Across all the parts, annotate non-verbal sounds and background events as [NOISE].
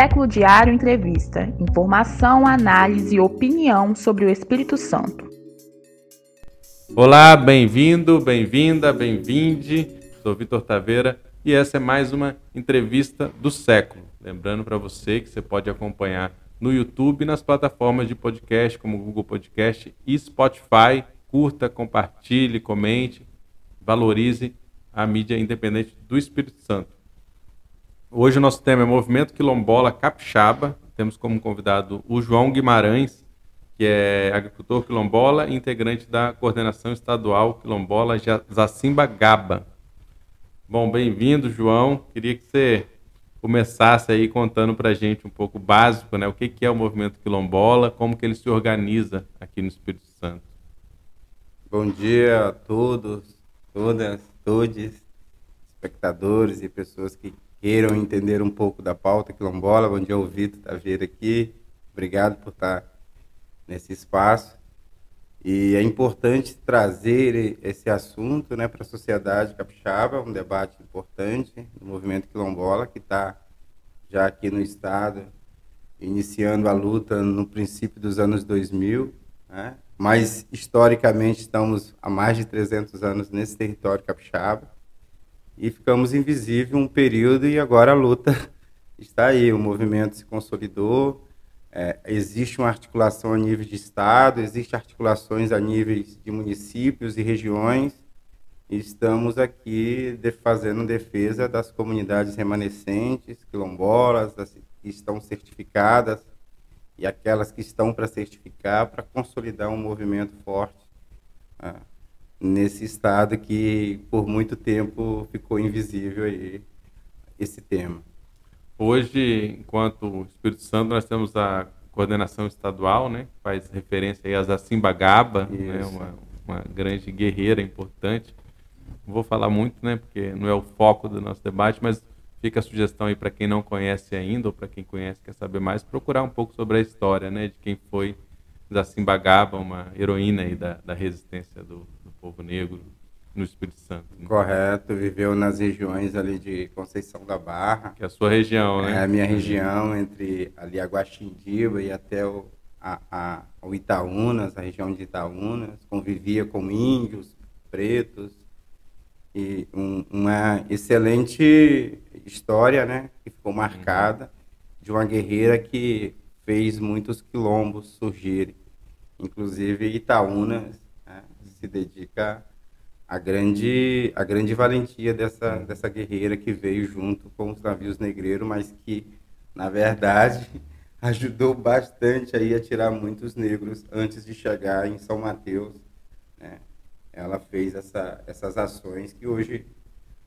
Século Diário Entrevista. Informação, análise e opinião sobre o Espírito Santo. Olá, bem-vindo, bem-vinda, bem-vinde. Sou Vitor Taveira e essa é mais uma entrevista do século. Lembrando para você que você pode acompanhar no YouTube e nas plataformas de podcast como Google Podcast e Spotify. Curta, compartilhe, comente, valorize a mídia independente do Espírito Santo. Hoje o nosso tema é Movimento Quilombola Capixaba. Temos como convidado o João Guimarães, que é agricultor quilombola e integrante da coordenação estadual quilombola Zacimba Gaba. Bom, bem-vindo, João. Queria que você começasse aí contando para a gente um pouco básico, né? O que, que é o movimento quilombola, como que ele se organiza aqui no Espírito Santo. Bom dia a todos, todas, todos, espectadores e pessoas que queiram entender um pouco da pauta quilombola. Bom dia ao Vitor Taveira aqui. Obrigado por estar nesse espaço. E é importante trazer esse assunto né, para a sociedade capixaba, um debate importante do movimento quilombola, que está já aqui no Estado, iniciando a luta no princípio dos anos 2000, né? mas historicamente estamos há mais de 300 anos nesse território capixaba e ficamos invisíveis um período e agora a luta [LAUGHS] está aí, o movimento se consolidou, é, existe uma articulação a nível de estado, existe articulações a níveis de municípios e regiões, e estamos aqui de, fazendo defesa das comunidades remanescentes, quilombolas, das, que estão certificadas e aquelas que estão para certificar, para consolidar um movimento forte. Ah, nesse estado que por muito tempo ficou invisível aí esse tema. Hoje, enquanto Espírito Santo, nós temos a coordenação estadual, né, que faz referência aí a Zacimba Gaba, né, uma, uma grande guerreira importante. Não vou falar muito, né, porque não é o foco do nosso debate, mas fica a sugestão aí para quem não conhece ainda ou para quem conhece quer saber mais, procurar um pouco sobre a história, né, de quem foi Zacimba Gaba, uma heroína aí da, da resistência do, povo negro no Espírito Santo. Né? Correto, viveu nas regiões ali de Conceição da Barra. Que é a sua região, né? É a minha região, entre ali a Guaxindiba e até o, a, a, o Itaúnas, a região de Itaúnas. Convivia com índios, pretos. E um, uma excelente história, né? Que ficou marcada uhum. de uma guerreira que fez muitos quilombos surgirem. Inclusive Itaúnas se dedica à grande, à grande valentia dessa, dessa guerreira que veio junto com os navios negreiros, mas que, na verdade, [LAUGHS] ajudou bastante aí a tirar muitos negros antes de chegar em São Mateus. Né? Ela fez essa, essas ações que hoje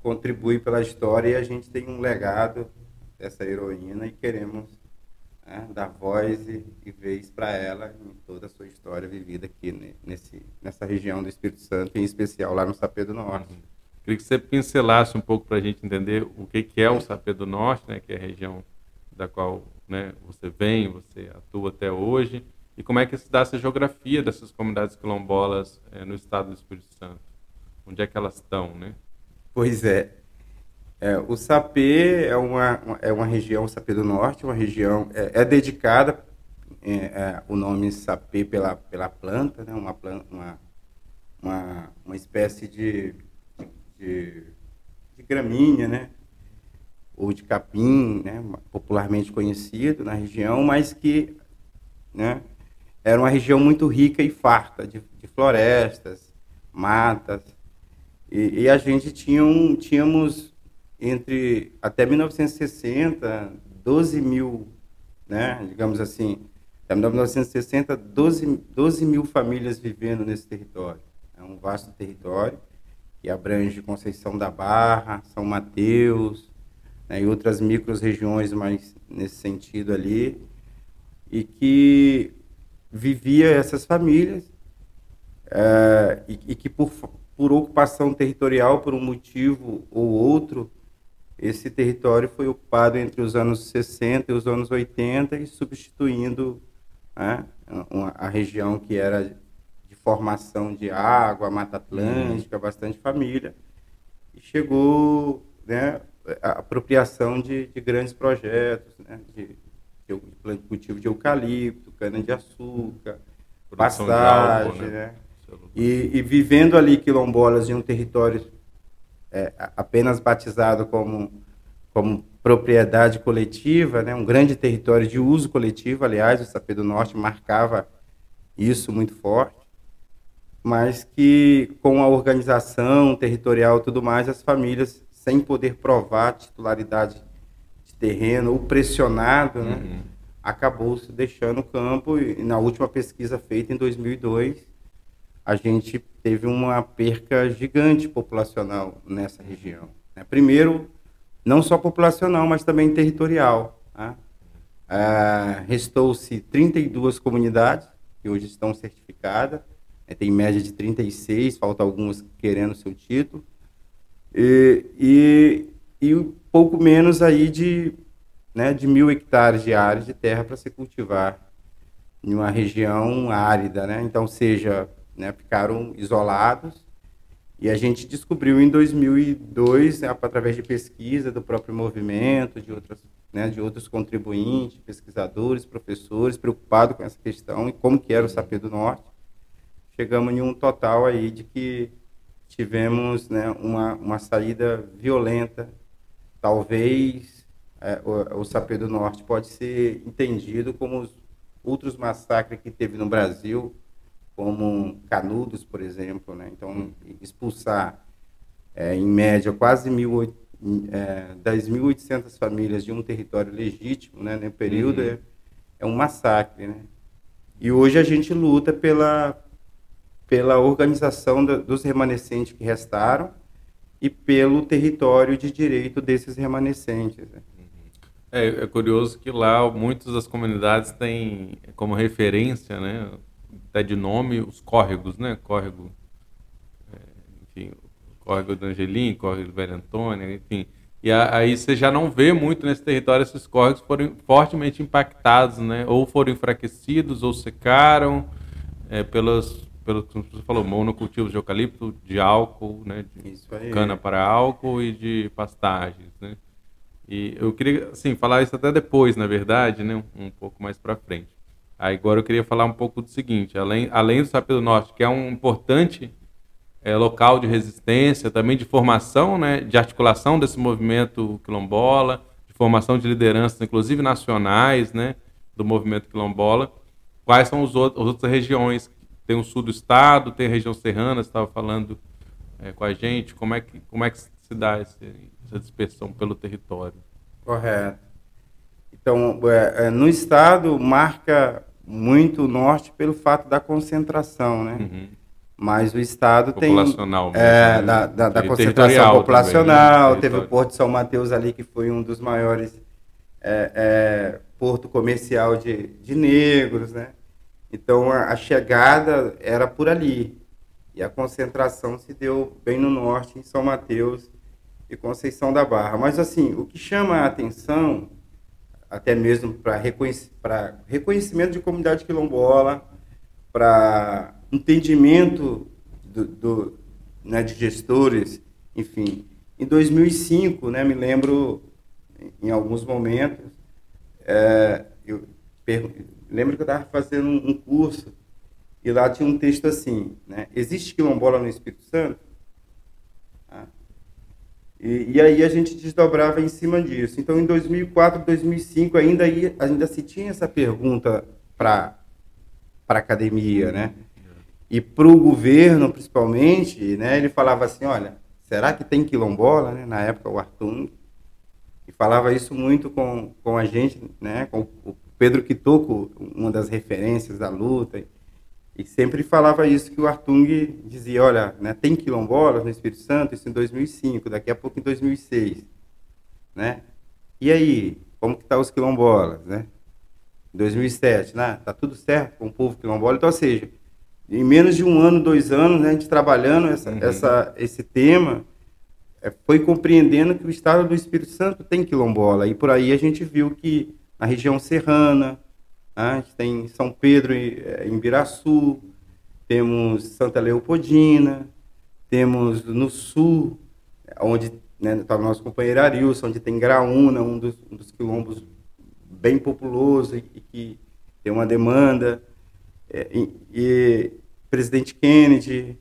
contribuem pela história e a gente tem um legado dessa heroína e queremos né, dar voz e, e vez para ela em toda a sua história vivida aqui nesse, nessa região do Espírito Santo, em especial lá no Sapê do Norte. Uhum. Queria que você pincelasse um pouco para a gente entender o que, que é o Sapê do Norte, né, que é a região da qual né, você vem, você atua até hoje, e como é que se dá essa geografia dessas comunidades quilombolas é, no estado do Espírito Santo? Onde é que elas estão, né? Pois é, é, o Sapê é uma, é uma região, o Sapê do Norte, uma região, é, é dedicada, é, é, o nome Sapê pela, pela planta, né, uma, uma, uma, uma espécie de, de, de gramínea, né, ou de capim, né, popularmente conhecido na região, mas que né, era uma região muito rica e farta de, de florestas, matas, e, e a gente tinha um, tínhamos entre até 1960, 12 mil, né, digamos assim, até 1960, 12, 12 mil famílias vivendo nesse território. É um vasto território que abrange Conceição da Barra, São Mateus né, e outras micro-regiões mais nesse sentido ali, e que vivia essas famílias é, e, e que por, por ocupação territorial, por um motivo ou outro, esse território foi ocupado entre os anos 60 e os anos 80 e substituindo né, a região que era de formação de água, Mata Atlântica, bastante família. E chegou né, a apropriação de, de grandes projetos, né? de, de cultivo de eucalipto, cana-de-açúcar, pastagem, álcool, né? né? E, e, vivendo ali quilombolas em um território é, apenas batizado como, como propriedade coletiva, né? um grande território de uso coletivo, aliás, o Sapê do Norte marcava isso muito forte, mas que com a organização territorial e tudo mais, as famílias, sem poder provar titularidade de terreno ou pressionado, né? uhum. acabou se deixando o campo e na última pesquisa feita em 2002 a gente teve uma perca gigante populacional nessa região. Né? Primeiro, não só populacional, mas também territorial. Ah, Restou-se 32 comunidades que hoje estão certificadas, né? tem média de 36, falta algumas querendo seu título, e, e, e pouco menos aí de, né, de mil hectares de área de terra para se cultivar em uma região árida, né? Então, seja né, ficaram isolados. E a gente descobriu em 2002, né, através de pesquisa do próprio movimento, de, outras, né, de outros contribuintes, pesquisadores, professores, preocupados com essa questão e como que era o Sapê do Norte, chegamos em um total aí de que tivemos né, uma, uma saída violenta. Talvez é, o, o Sapê do Norte pode ser entendido como os outros massacres que teve no Brasil, como Canudos, por exemplo. Né? Então, expulsar, é, em média, quase mil, é, 10.800 famílias de um território legítimo né, no período uhum. é, é um massacre. Né? E hoje a gente luta pela, pela organização da, dos remanescentes que restaram e pelo território de direito desses remanescentes. Né? É, é, curioso que lá muitas das comunidades têm como referência, né, até de nome, os córregos, né? Córrego, é, enfim, córrego do Angelim, córrego do Velho Antônio, enfim. E aí você já não vê muito nesse território esses córregos foram fortemente impactados, né? Ou foram enfraquecidos, ou secaram é, pelas, pelo como você falou, monocultivos de eucalipto, de álcool, né? De cana para álcool e de pastagens, né? E eu queria, assim, falar isso até depois, na verdade, né? Um pouco mais para frente. Agora eu queria falar um pouco do seguinte, além, além do Sapé do Norte, que é um importante é, local de resistência, também de formação, né, de articulação desse movimento quilombola, de formação de lideranças, inclusive nacionais, né, do movimento quilombola. Quais são os outros, as outras regiões? Tem o sul do estado, tem a região serrana, você estava falando é, com a gente. Como é que, como é que se dá esse, essa dispersão pelo território? Correto. Então, é, é no estado marca muito o norte pelo fato da concentração, né? Uhum. Mas o estado tem populacional, é, né? da, da, da concentração populacional. Também, né? Teve o Porto de São Mateus ali que foi um dos maiores é, é, porto comercial de, de negros, né? Então a, a, chegada era por ali e a concentração se deu bem no norte, em São Mateus e Conceição da Barra. Mas assim, o que chama a atenção até mesmo para reconhec reconhecimento de comunidade quilombola, para entendimento do, do, né, de gestores, enfim. Em 2005, né, me lembro, em alguns momentos, é, eu lembro que eu estava fazendo um curso e lá tinha um texto assim, né, existe quilombola no Espírito Santo? E, e, aí a gente desdobrava em cima disso. Então, em 2004, 2005, ainda, ia, ainda se tinha essa pergunta para a academia, né? E para o governo, principalmente, né, ele falava assim, olha, será que tem quilombola? Né? Na época, o Artung. E falava isso muito com, com a gente, né? com o Pedro Quitoco, uma das referências da luta. E sempre falava isso, que o Artung dizia, olha, né, tem quilombolas no Espírito Santo, isso em 2005, daqui a pouco em 2006. Né? E aí, como que tá os quilombolas, né? Em 2007, né? Tá tudo certo com o povo quilombola. Então, ou seja, em menos de um ano, dois anos, né, a gente trabalhando essa, uhum. essa, esse tema, é, foi compreendendo que o estado do Espírito Santo tem quilombola. E por aí a gente viu que na região serrana? A gente tem São Pedro eh, em Biraçu, temos Santa Leopoldina, temos no sul, onde né, está o nosso companheiro Arilson, onde tem Graúna, um dos, um dos quilombos bem populoso e, e que tem uma demanda, é, e, e, presidente Kennedy,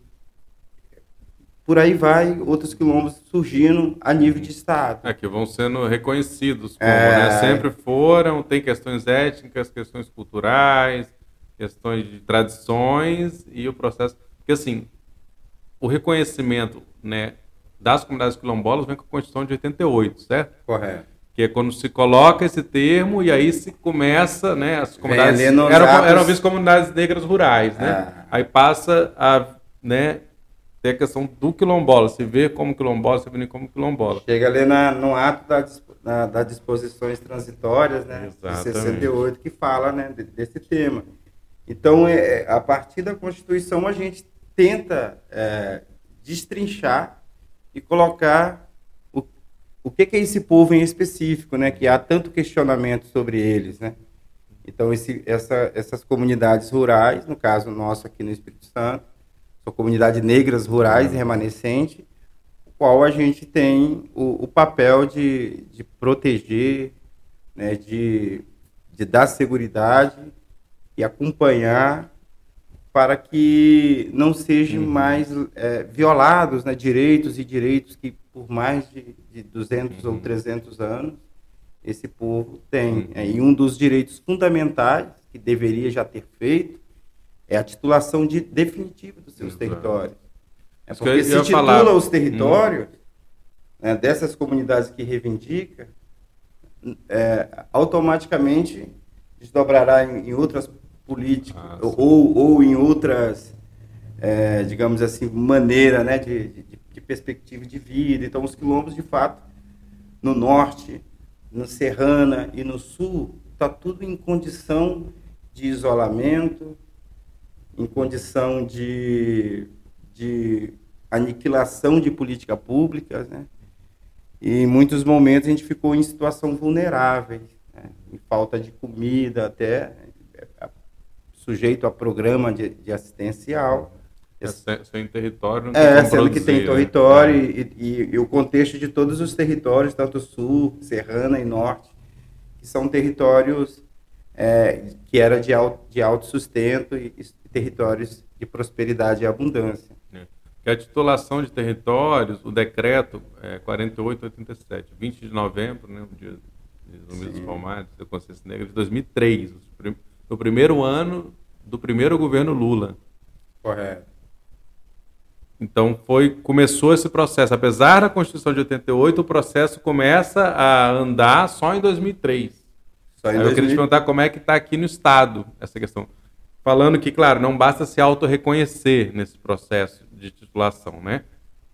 por aí vai, outros quilombos surgindo a nível de Estado. É, que vão sendo reconhecidos como, é... né? Sempre foram, tem questões étnicas, questões culturais, questões de tradições e o processo... Porque, assim, o reconhecimento né, das comunidades quilombolas vem com a Constituição de 88, certo? Correto. Que é quando se coloca esse termo e aí se começa, né? As comunidades eram, eram vistas comunidades negras rurais, né? Ah. Aí passa a, né? Ter a questão do quilombola, se vê como quilombola, se vê como quilombola. Chega ali na, no ato da, da, das disposições transitórias, né? Exatamente. De 68, que fala, né? Desse tema. Então, é, a partir da Constituição, a gente tenta é, destrinchar e colocar o, o que, que, é esse povo em específico, né? Que há tanto questionamento sobre eles, né? Então, esse, essa, essas comunidades rurais, no caso nosso aqui no Espírito Santo, são comunidades negras rurais e remanescentes, o qual a gente tem o, o papel de, de proteger, né? de, de dar segurança e acompanhar para que não sejam uhum. mais é, violados né, direitos e direitos que por mais de, de 200 uhum. ou 300 anos esse povo tem. Uhum. É, e um dos direitos fundamentais que deveria já ter feito é a titulação de, definitiva seus territórios. É porque se titula falar. os territórios uhum. né, dessas comunidades que reivindica, é, automaticamente desdobrará em, em outras político ah, ou, ou em outras, é, digamos assim, maneira né, de, de, de, perspectiva de vida. Então, os quilombos, de fato, no norte, no Serrana e no sul, está tudo em condição de isolamento, em condição de, de aniquilação de política pública, né? E em muitos momentos a gente ficou em situação vulnerável, né? em falta de comida até sujeito a programa de, de assistencial. É, sem território não tem É, sendo que tem né? território né? e, e, e, o contexto de todos os territórios, tanto sul, serrana e norte, que são territórios é, que era de alto, de alto sustento e territórios de prosperidade e abundância. É. Que a titulação de territórios, o decreto é, 4887, 20 de novembro, né, o dia dos Unidos Palmares, da Consciência Negra, de 2003, no primeiro ano do primeiro governo Lula. Correto. Então foi começou esse processo, apesar da Constituição de 88, o processo começa a andar só em 2003. Só em Eu 2000... queria te perguntar como é que está aqui no estado essa questão, falando que claro não basta se auto-reconhecer nesse processo de titulação, né?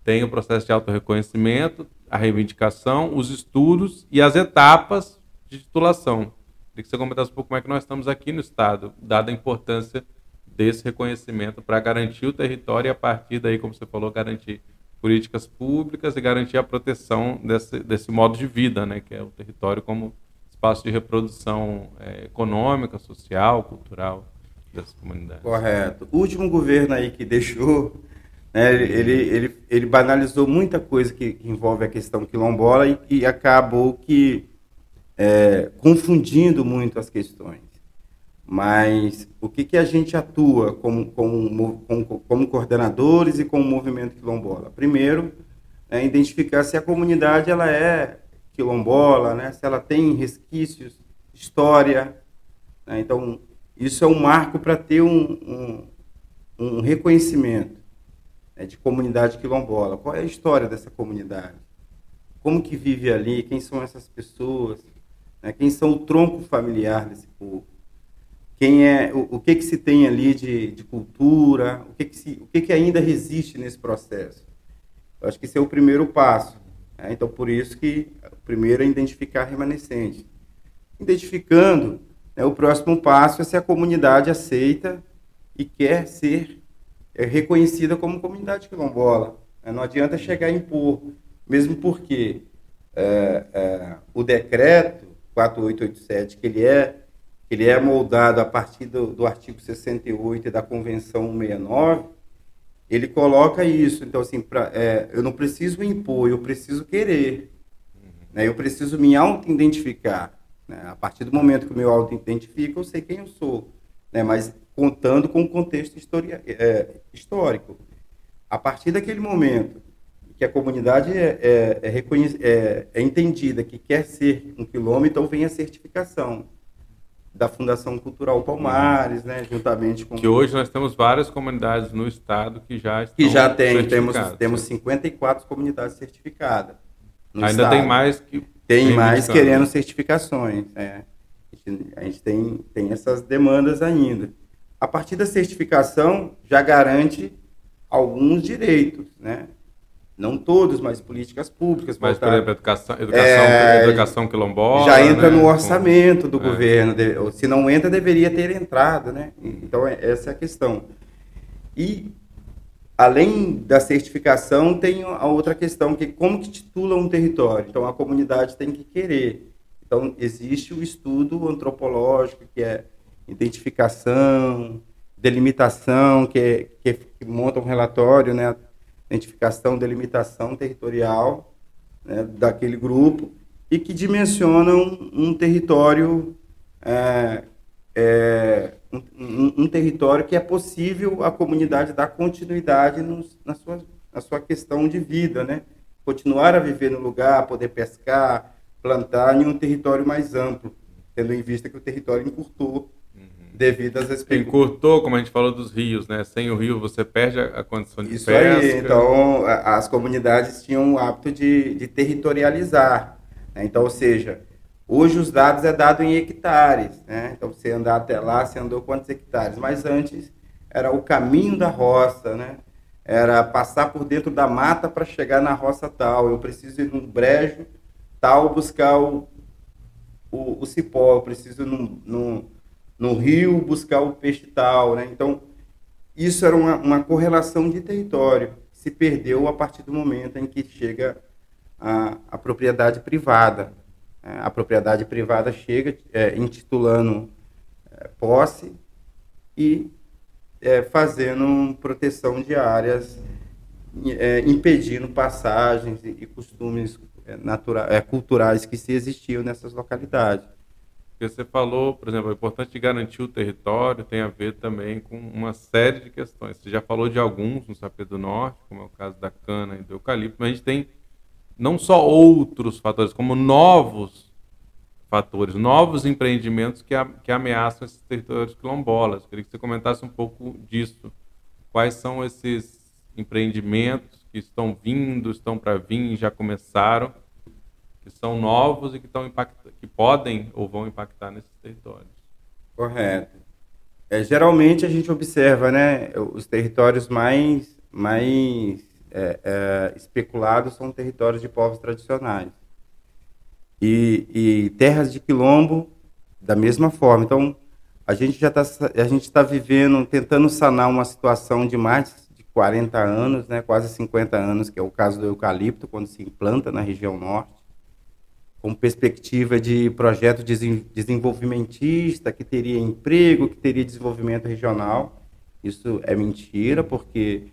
Tem o processo de auto-reconhecimento, a reivindicação, os estudos e as etapas de titulação. Queria que você comentasse um pouco como é que nós estamos aqui no Estado, dada a importância desse reconhecimento para garantir o território e, a partir daí, como você falou, garantir políticas públicas e garantir a proteção desse, desse modo de vida, né, que é o território como espaço de reprodução é, econômica, social, cultural dessas comunidades. Correto. O último governo aí que deixou, né, ele, ele, ele banalizou muita coisa que, que envolve a questão quilombola e, e acabou que é, confundindo muito as questões. Mas o que, que a gente atua como, como, como, como coordenadores e como movimento quilombola? Primeiro, é identificar se a comunidade ela é quilombola, né? se ela tem resquícios, história. Né? Então, isso é um marco para ter um, um, um reconhecimento né, de comunidade quilombola. Qual é a história dessa comunidade? Como que vive ali? Quem são essas pessoas? Né? Quem são o tronco familiar desse povo? Quem é o, o que que se tem ali de, de cultura? O que que se, o que que ainda resiste nesse processo? Eu acho que esse é o primeiro passo. Né? Então por isso que o primeiro é identificar remanescente. Identificando, né, o próximo passo é se a comunidade aceita e quer ser é, reconhecida como comunidade quilombola. Né? Não adianta chegar a impor, mesmo porque é, é, o decreto 4887, que ele é, ele é moldado a partir do, do artigo 68 da Convenção 169, ele coloca isso. Então, assim, pra, é, eu não preciso impor, eu preciso querer. Né? Eu preciso me auto-identificar. Né? A partir do momento que eu me auto-identifico, eu sei quem eu sou. Né? Mas contando com o contexto é, histórico. A partir daquele momento que a comunidade é, é, é, é, é entendida que quer ser um quilômetro, então vem a certificação da Fundação Cultural Palmares, né, juntamente com que hoje nós temos várias comunidades no estado que já estão que já tem temos temos 54 comunidades certificadas. Ainda estado. tem mais que tem mais querendo certificações. É. A gente, a gente tem tem essas demandas ainda. A partir da certificação já garante alguns direitos, né? não todos, mas políticas públicas. Mas, por exemplo, educação, educação, é, educação quilombola. Já entra né? no orçamento do é. governo. se não entra, deveria ter entrado. Né? Então, é, essa é a questão. E, além da certificação, tem a outra questão, que é como que titula um território. Então, a comunidade tem que querer. Então, existe o estudo antropológico, que é identificação, delimitação, que, é, que, é, que monta um relatório, né? identificação, delimitação territorial né, daquele grupo e que dimensionam um, um território é, é, um, um, território que é possível a comunidade dar continuidade no, na, sua, na sua questão de vida, né? Continuar a viver no lugar, poder pescar, plantar em um território mais amplo, tendo em vista que o território encurtou devido às expectativas. Encurtou, como a gente falou dos rios, né? Sem o rio você perde a, condição de Isso pesca. Aí, então as comunidades tinham o hábito de, de territorializar. Né? Então, ou seja, hoje os dados é dado em hectares, né? Então você andar até lá, você andou quantos hectares? Mas antes era o caminho da roça, né? Era passar por dentro da mata para chegar na roça tal. Eu preciso ir num brejo tal buscar o, o, o cipó. Eu preciso ir num, num no rio buscar o peixe tal, né? Então, isso era uma, uma correlação de território se perdeu a partir do momento em que chega a, a propriedade privada. É, a propriedade privada chega é, intitulando é, posse e é, fazendo proteção de áreas, é, impedindo passagens e, e costumes é, naturais, culturais que se existiam nessas localidades. Você falou, por exemplo, é importante garantir o território, tem a ver também com uma série de questões. Você já falou de alguns no Sapê do Norte, como é o caso da cana e do eucalipto, mas a gente tem não só outros fatores, como novos fatores, novos empreendimentos que, a, que ameaçam esses territórios quilombolas. Queria que você comentasse um pouco disso. Quais são esses empreendimentos que estão vindo, estão para vir, já começaram, que são novos e que estão que podem ou vão impactar nesses territórios. Correto. É, geralmente a gente observa, né, os territórios mais, mais é, é, especulados são territórios de povos tradicionais. E, e, terras de quilombo da mesma forma. Então, a gente já está está vivendo, tentando sanar uma situação de mais de 40 anos, né, quase 50 anos, que é o caso do eucalipto, quando se implanta na região norte com perspectiva de projeto desenvolvimentista, que teria emprego, que teria desenvolvimento regional. Isso é mentira, porque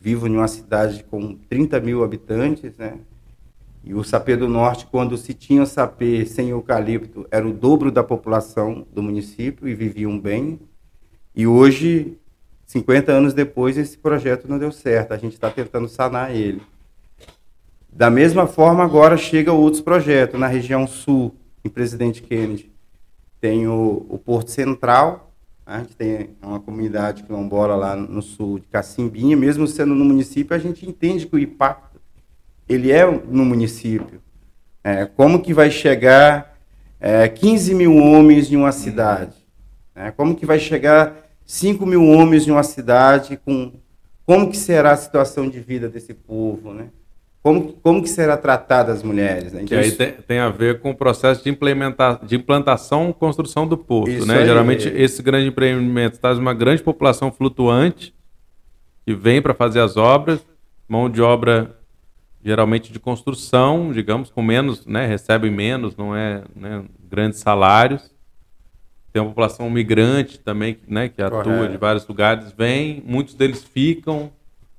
vivo em uma cidade com 30 mil habitantes, né? E o Sapê do Norte, quando se tinha sapê sem eucalipto, era o dobro da população do município e viviam bem. E hoje, 50 anos depois, esse projeto não deu certo. A gente está tentando sanar ele. Da mesma forma, agora chega outros projetos na região sul, em Presidente Kennedy. Tem o, o Porto Central? A gente tem uma comunidade quilombola lá no sul de Cacimbinha, mesmo sendo no município, a gente entende que o impacto ele é no município. É, como que vai chegar é, 15 mil homens em uma cidade? É, como que vai chegar 5 mil homens em uma cidade? Com, como que será a situação de vida desse povo, né? Como, como que será tratada as mulheres? Né? Então, que aí isso... tem, tem, a ver com o processo de, implementar, de implantação e construção do porto. né? Geralmente, esse grande empreendimento traz uma grande população flutuante que vem para fazer as obras, mão de obra geralmente de construção, digamos, com menos, né, recebe menos, não é né, grandes salários. Tem uma população migrante também, né, que atua Correto. de vários lugares, vem, muitos deles ficam,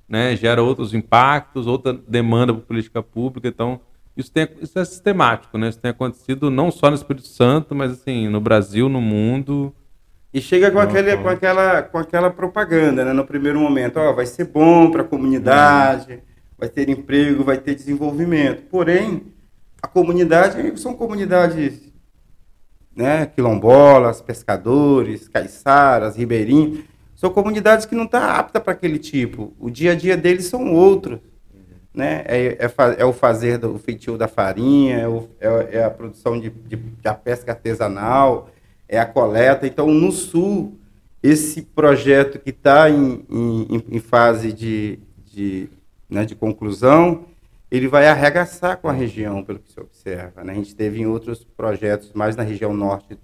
né, gera outros impactos, outra demanda para política pública. Então, isso, tem, isso é sistemático, né? Isso tem acontecido não só no Espírito Santo, mas assim, no Brasil, no mundo. E chega com, aquele, com, aquela, com aquela propaganda, né? No primeiro momento, ó, vai ser bom para a comunidade, vai ter emprego, vai ter desenvolvimento. Porém, a comunidade são comunidades né, quilombolas, pescadores, caiçaras, ribeirinhos, são comunidades que não estão tá aptas para aquele tipo. O dia a dia deles são outros. Né? É, é, é o fazer do o feitio da farinha, é, o, é, é a produção de, de, da pesca artesanal, é a coleta. Então, no sul, esse projeto que está em, em, em, fase de, de, né, de conclusão, ele vai arregaçar com a região, pelo que se observa. Né? A gente teve em outros projetos, mais na região norte,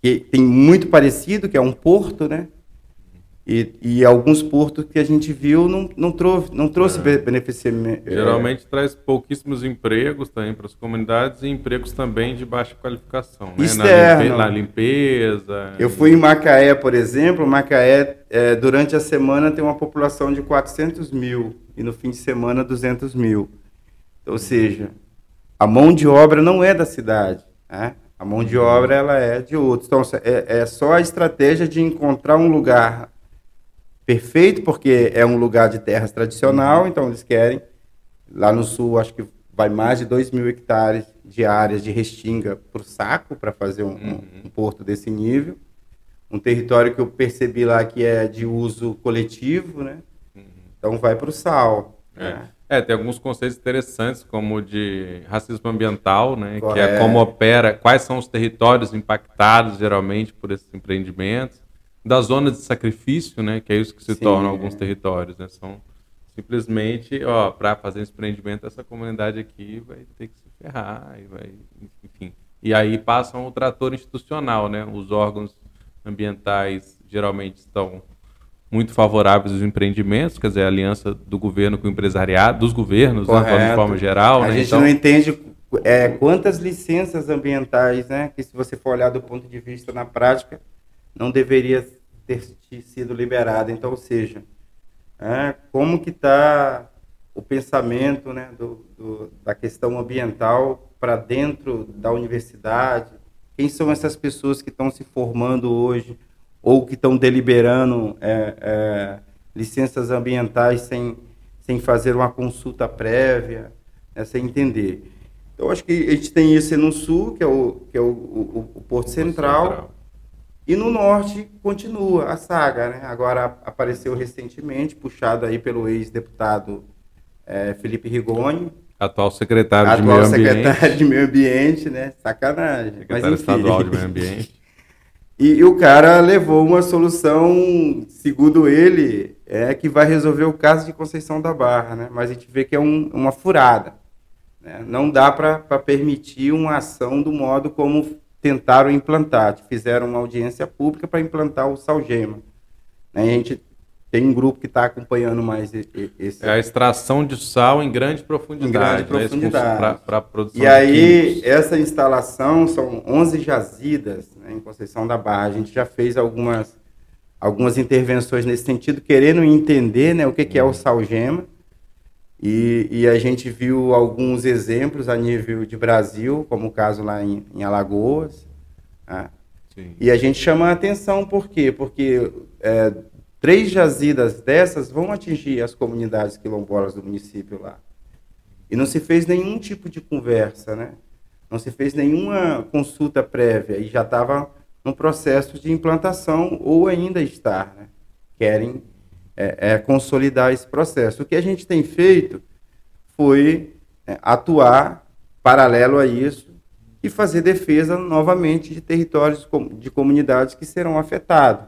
que tem muito parecido, que é um porto, né? E, e alguns portos que a gente viu não, não, trouxe, não trouxe é. beneficiamento. É. Geralmente é... traz pouquíssimos empregos também para as comunidades e empregos também de baixa qualificação. Né? Na, limpe... na limpeza. Eu fui em Macaé, por exemplo. Macaé, é, durante a semana, tem uma população de 400 mil e no fim de semana 200 mil. Ou seja, a mão de obra não é da cidade, né? a mão de obra ela é de outros. Então, é, é só a estratégia de encontrar um lugar perfeito, porque é um lugar de terras tradicional, então eles querem, lá no sul, acho que vai mais de 2 mil hectares de áreas de restinga para o saco, para fazer um, uhum. um, porto desse nível. Um território que eu percebi lá que é de uso coletivo, né? Uhum. Então vai para o sal. É. Né? É, tem alguns conceitos interessantes, como o de racismo ambiental, né? Correto. Que é como opera, quais são os territórios impactados geralmente por esses empreendimentos, da zona de sacrifício, né? Que é isso que se Sim, torna alguns territórios, né? São simplesmente, ó, para fazer esse empreendimento, essa comunidade aqui vai ter que se ferrar, e vai, enfim. E aí passam o trator institucional, né? Os órgãos ambientais geralmente estão muito favoráveis aos empreendimentos, quer dizer, a aliança do governo com o empresariado, dos governos, né, de forma geral. A né? gente então... não entende é, quantas licenças ambientais, né, que se você for olhar do ponto de vista na prática, não deveria ter sido liberada. Então, ou seja, é, como que está o pensamento né, do, do, da questão ambiental para dentro da universidade? Quem são essas pessoas que estão se formando hoje? ou que estão deliberando é, é, licenças ambientais sem, sem fazer uma consulta prévia, né, sem entender. Então, acho que a gente tem esse no sul, que é o, que é o, o, o Porto Central, Central, e no norte continua a saga. Né? Agora apareceu recentemente, puxado aí pelo ex-deputado é, Felipe Rigoni, Atual secretário atual de Meio Ambiente. Atual secretário de Meio Ambiente, né? Sacanagem. Secretário Mas, estadual de Meio Ambiente. [LAUGHS] E, e, o cara levou uma solução, segundo ele, é que vai resolver o caso de Conceição da Barra, né? Mas a gente vê que é um, uma furada. Né? Não dá para permitir uma ação do modo como tentaram implantar. Fizeram uma audiência pública para implantar o Salgema. Né? A gente tem um grupo que está acompanhando mais esse. É a extração de sal em grande profundidade. Em grande né? profundidade. Para produção e aí, essa instalação são 11 jazidas né, em Conceição da Barra. A gente já fez algumas, algumas intervenções nesse sentido, querendo entender né, o que, que é o salgema. E, e, a gente viu alguns exemplos a nível de Brasil, como o caso lá em, em Alagoas. Né? E a gente chama a atenção, por quê? Porque é, três jazidas dessas vão atingir as comunidades quilombolas do município lá. E não se fez nenhum tipo de conversa, né? não se fez nenhuma consulta prévia e já estava no processo de implantação ou ainda está. Né? Querem é, é, consolidar esse processo. O que a gente tem feito foi é, atuar paralelo a isso e fazer defesa novamente de territórios de comunidades que serão afetados.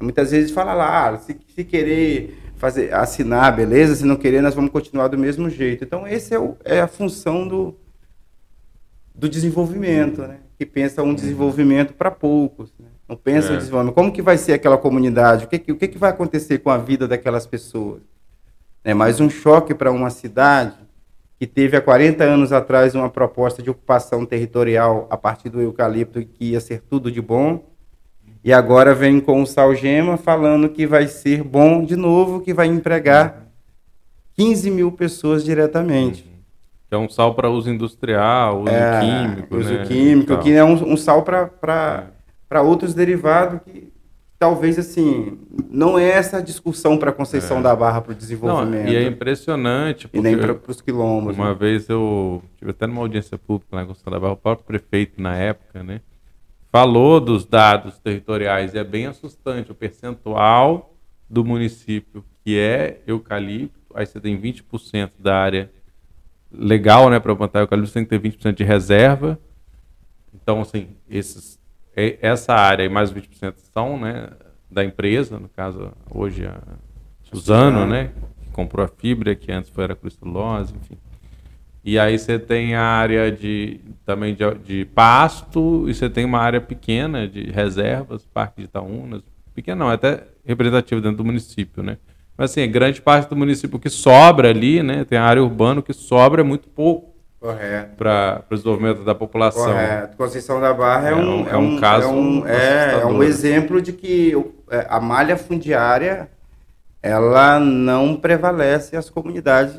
Muitas vezes fala lá, ah, se, se querer fazer assinar, beleza, se não querer, nós vamos continuar do mesmo jeito. Então, essa é, é a função do, do desenvolvimento, né? que pensa um desenvolvimento para poucos. Né? Não pensa é. desenvolvimento. Como que vai ser aquela comunidade? O que, que, o que, que vai acontecer com a vida daquelas pessoas? É mais um choque para uma cidade que teve há 40 anos atrás uma proposta de ocupação territorial a partir do eucalipto que ia ser tudo de bom, e agora vem com o Salgema falando que vai ser bom de novo, que vai empregar 15 mil pessoas diretamente. Uhum. Que é um sal para uso industrial, uso é, químico. Uso né? químico, que é um, um sal para é. outros derivados que talvez assim não é essa discussão para a Conceição é. da Barra para o desenvolvimento. Não, e é impressionante. E nem para os quilombos. Uma né? vez eu tive até numa audiência pública na Conceição da Barra, o próprio prefeito na época, né? Falou dos dados territoriais e é bem assustante o percentual do município que é eucalipto, aí você tem 20% da área legal, né, para plantar eucalipto, você tem que ter 20% de reserva. Então, assim, esses essa área e mais 20% são né, da empresa, no caso, hoje a Suzano, né, que comprou a fibra, que antes foi a cristulose, enfim. E aí você tem a área de também de, de, pasto e você tem uma área pequena de reservas, Parque de Itaúnas, pequena não, é até representativo dentro do município, né? Mas assim, grande parte do município que sobra ali, né? Tem a área urbana que sobra muito pouco para o desenvolvimento da população. Correto. Conceição da Barra é, é um, é um, caso é um, é, é um exemplo de que é, a malha fundiária ela não prevalece as comunidades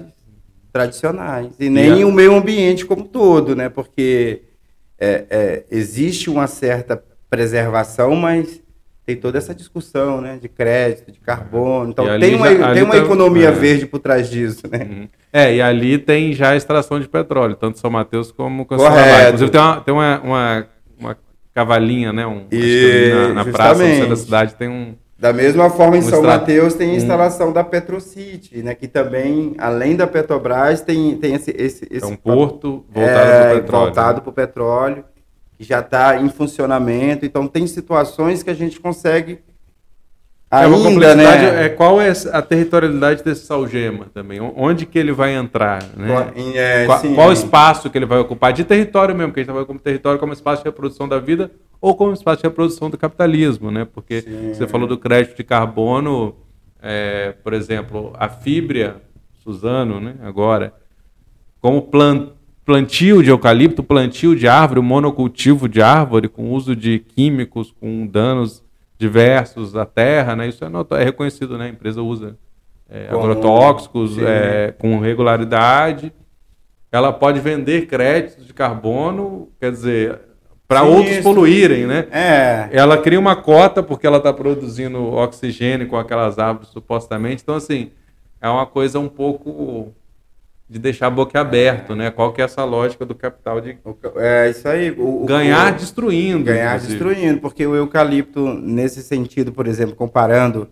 tradicionais e nem e a... o meio ambiente como todo, né? Porque é, é, existe uma certa preservação, mas tem toda essa discussão, né, de crédito, de carbono. Então tem uma, já, tem uma tá, economia é. verde por trás disso, né? Uhum. É, e ali tem já a extração de petróleo, tanto São Mateus como Correto. Inclusive tem uma, tem uma, uma, uma cavalinha, né? Um, e, na, na praça da cidade tem um. Da mesma forma, em um São Mateus tem a instalação um... da Petrocity, né? Que também, além da Petrobras, tem, tem esse, esse, esse. É um porto voltado é, para o petróleo. Voltado para o petróleo, já está em funcionamento. Então, tem situações que a gente consegue Ainda, é né? É, qual é a territorialidade desse salgema também? Onde que ele vai entrar? Né? É, qual, qual espaço que ele vai ocupar? De território mesmo, que a gente vai como território como espaço de reprodução da vida ou como espaço de reprodução do capitalismo, né? Porque sim. você falou do crédito de carbono, é, por exemplo, a fibra, Suzano, né? Agora, como plantio de eucalipto, plantio de árvore, monocultivo de árvore com uso de químicos, com danos diversos da terra, né? Isso é, not... é reconhecido, né? A empresa usa é, agrotóxicos é, com regularidade. Ela pode vender créditos de carbono, quer dizer, para outros isso. poluírem, né? É. Ela cria uma cota porque ela está produzindo oxigênio com aquelas árvores supostamente. Então, assim, é uma coisa um pouco de deixar a boca aberto, né? Qual que é essa lógica do capital de é isso aí, o, ganhar o, destruindo, ganhar inclusive. destruindo, porque o eucalipto nesse sentido, por exemplo, comparando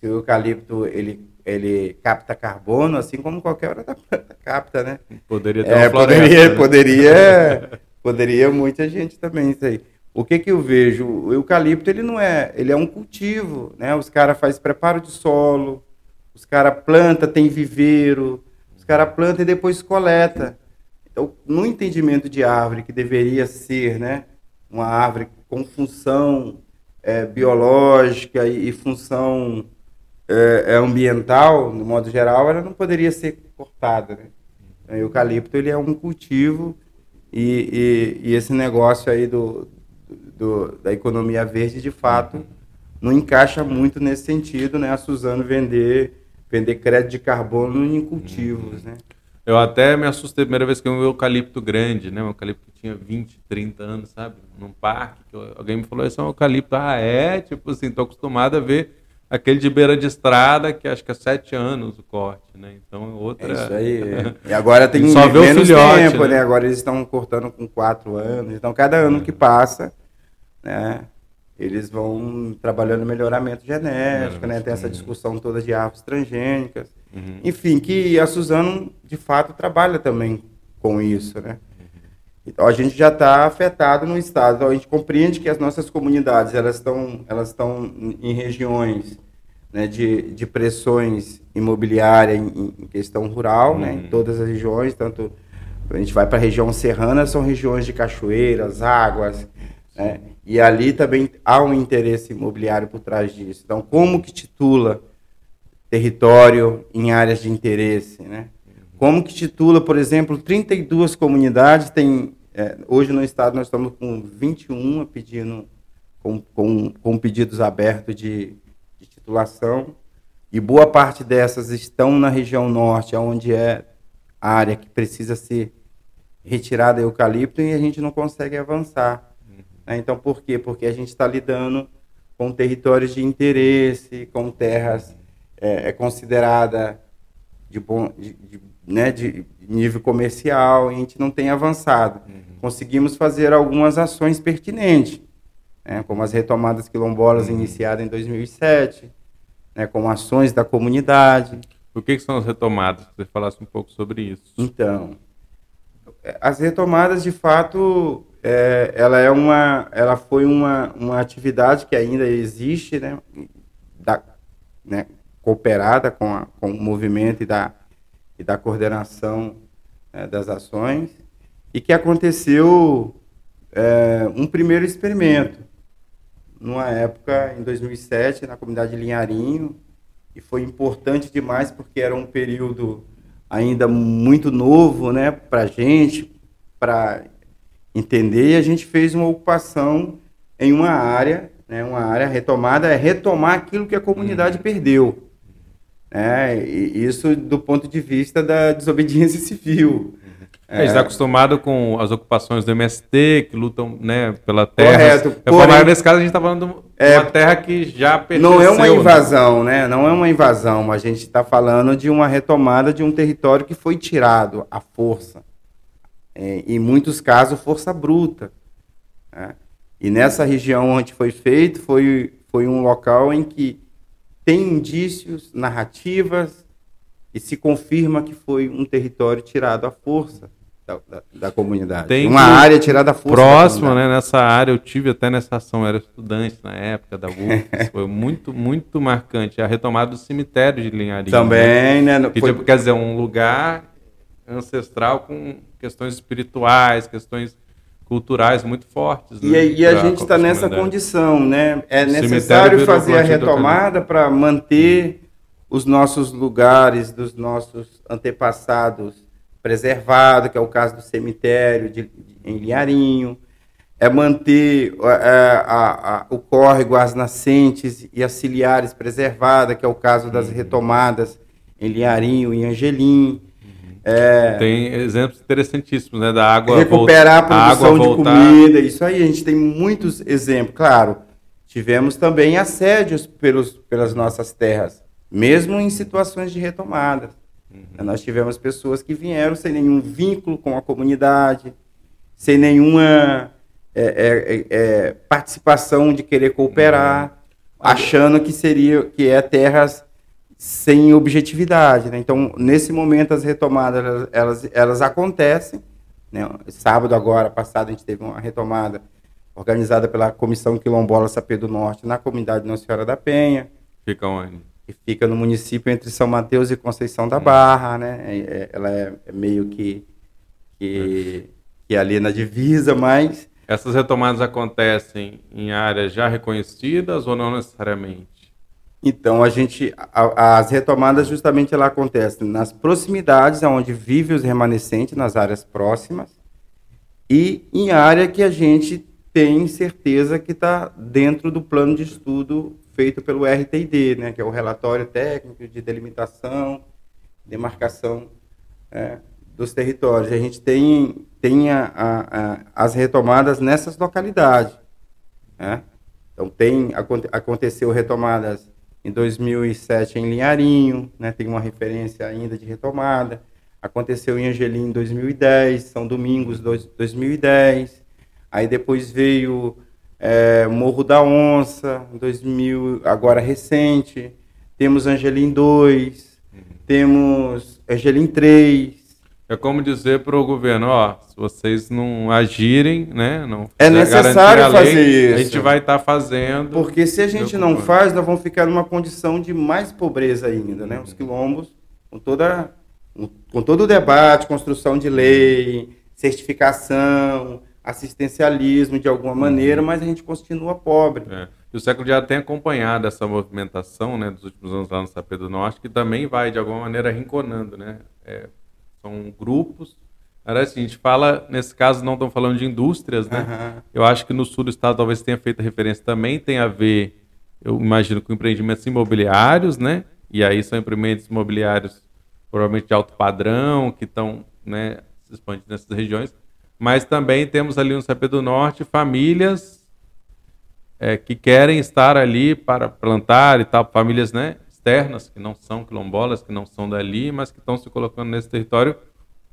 se o eucalipto ele ele capta carbono, assim como qualquer outra [LAUGHS] planta capta, né? Poderia ter é, poderia, né? poderia, [LAUGHS] poderia muita gente também isso aí. O que que eu vejo? O eucalipto ele não é, ele é um cultivo, né? Os caras fazem preparo de solo, os caras planta, tem viveiro, os caras plantam e depois coleta. Então, no entendimento de árvore, que deveria ser né, uma árvore com função é, biológica e, e função é, é, ambiental, no modo geral, ela não poderia ser cortada. Né? O eucalipto ele é um cultivo e, e, e esse negócio aí do, do, da economia verde, de fato, não encaixa muito nesse sentido, né? A Suzano vender vender crédito de carbono em cultivos, né? Eu até me assustei a primeira vez que eu vi um eucalipto grande, né? Um eucalipto que tinha 20, 30 anos, sabe? Num parque. alguém me falou, esse é um eucalipto. Ah, é? Tipo assim, tô acostumado a ver aquele de beira de estrada, que acho que é 7 anos o corte, né? Então, é outra... É isso aí. [LAUGHS] e agora tem Só menos filhote, tempo, né? né? Agora eles estão cortando com 4 anos. Então, cada ano que passa, né? Eles vão trabalhando no melhoramento genético, né? Tem essa discussão toda de árvores transgênicas. Uhum. Enfim, que a Suzano, de fato, trabalha também com isso, né? Então, a gente já está afetado no estado. Então, a gente compreende que as nossas comunidades elas estão elas estão em regiões né, de, de pressões imobiliárias em, em questão rural, uhum. né, em uhum. todas as regiões, tanto a gente vai para a região serrana, são regiões de cachoeiras, águas, né, e ali também há um interesse imobiliário por trás disso. Então, como que titula território em áreas de interesse, né? Como que titula, por exemplo, 32 comunidades, tem, é, hoje no estado nós estamos com 21 pedindo, com, com, com pedidos abertos de, de titulação, e boa parte dessas estão na região norte, onde é a área que precisa ser retirada eucalipto e a gente não consegue avançar. Né? Então, por quê? Porque a gente está lidando com territórios de interesse, com terras é, é considerada de bom de, de, né, de nível comercial e a gente não tem avançado. Uhum. Conseguimos fazer algumas ações pertinentes, né, como as retomadas quilombolas uhum. iniciadas em 2007, né, com ações da comunidade. O que, que são as retomadas? Você falasse um pouco sobre isso. Então, as retomadas, de fato, é, ela é uma, ela foi uma, uma atividade que ainda existe, né, da, né, cooperada com, a, com o movimento e da, e da coordenação é, das ações, e que aconteceu é, um primeiro experimento, numa época, em 2007, na comunidade de Linharinho, e foi importante demais porque era um período ainda muito novo né, para a gente, para entender, e a gente fez uma ocupação em uma área, né, uma área retomada, é retomar aquilo que a comunidade uhum. perdeu. É, isso do ponto de vista da desobediência [LAUGHS] civil. É, a gente está acostumado com as ocupações do MST, que lutam né, pela terra. Correto. Porém, nesse caso, a gente está falando de é, uma terra que já perdeu. Não é uma né? invasão, né? Não é uma invasão. A gente está falando de uma retomada de um território que foi tirado à força. É, em muitos casos, força bruta. Né? E nessa região onde foi feito, foi, foi um local em que tem indícios, narrativas, e se confirma que foi um território tirado à força da, da, da comunidade. Tem uma área tirada à força. Próxima, né? Nessa área, eu tive até nessa ação, era estudante na época da UFS, [LAUGHS] foi muito, muito marcante. A retomada do cemitério de Linharinho. Também, né? né? Que, foi... tipo, quer dizer, um lugar ancestral com questões espirituais, questões culturais muito fortes. Né, e, e a gente está nessa condição, né? É necessário fazer a retomada para manter os nossos lugares dos nossos antepassados preservados, que é o caso do cemitério de, de em Linharinho, é manter é, a, a, o córrego, as nascentes e as ciliares preservadas, que é o caso das uhum. retomadas em Linharinho e Angelim é, tem exemplos interessantíssimos, né? Da água Recuperar volta, a produção a de voltar. comida, isso aí, a gente tem muitos exemplos. Claro, tivemos também assédios pelos, pelas nossas terras, mesmo em situações de retomada. Uhum. Nós tivemos pessoas que vieram sem nenhum vínculo com a comunidade, sem nenhuma é, é, é, é participação de querer cooperar, uhum. achando que seria que é terras sem objetividade. Né? Então, nesse momento, as retomadas elas, elas, acontecem. Né? Sábado agora, passado, a gente teve uma retomada organizada pela Comissão Quilombola Sapê do Norte na comunidade Nossa Senhora da Penha. Fica onde? Que fica no município entre São Mateus e Conceição da. Barra, né? É, é, ela é, é, meio que, que, que ali na divisa, mas... Essas retomadas acontecem em áreas já reconhecidas ou não necessariamente? Então, a gente, a, as retomadas justamente ela acontecem nas proximidades, onde vivem os remanescentes, nas áreas próximas, e em área que a gente tem certeza que está dentro do plano de estudo feito pelo RTD, né, que é o relatório técnico de delimitação, demarcação é, dos territórios. A gente tem, tem a, a, as retomadas nessas localidades. Né? Então, tem, aconteceu retomadas em 2007 em Linharinho, né, tem uma referência ainda de retomada. Aconteceu em Angelim em 2010, São Domingos 2010. Aí depois veio é, Morro da Onça, 2000, agora recente. Temos Angelim 2, uhum. temos Angelim 3, é como dizer para o governo, ó, se vocês não agirem, né, não é necessário fazer lei, isso. A gente vai estar tá fazendo. Porque se a gente não faz, nós vamos ficar numa condição de mais pobreza ainda, né? Os quilombos, com toda, com todo o debate, construção de lei, certificação, assistencialismo de alguma maneira, uhum. mas a gente continua pobre. É. E o século já tem acompanhado essa movimentação, né, dos últimos anos lá no Sapê do Norte, que também vai de alguma maneira rinconando, né? É, são grupos. Era assim, a gente fala, nesse caso não estamos falando de indústrias, né? Uhum. Eu acho que no sul do estado talvez tenha feito referência também, tem a ver, eu imagino, com empreendimentos imobiliários, né? e aí são empreendimentos imobiliários provavelmente de alto padrão, que estão né, se expandindo nessas regiões, mas também temos ali no CP do Norte famílias é, que querem estar ali para plantar e tal, famílias né, externas, que não são quilombolas, que não são dali, mas que estão se colocando nesse território,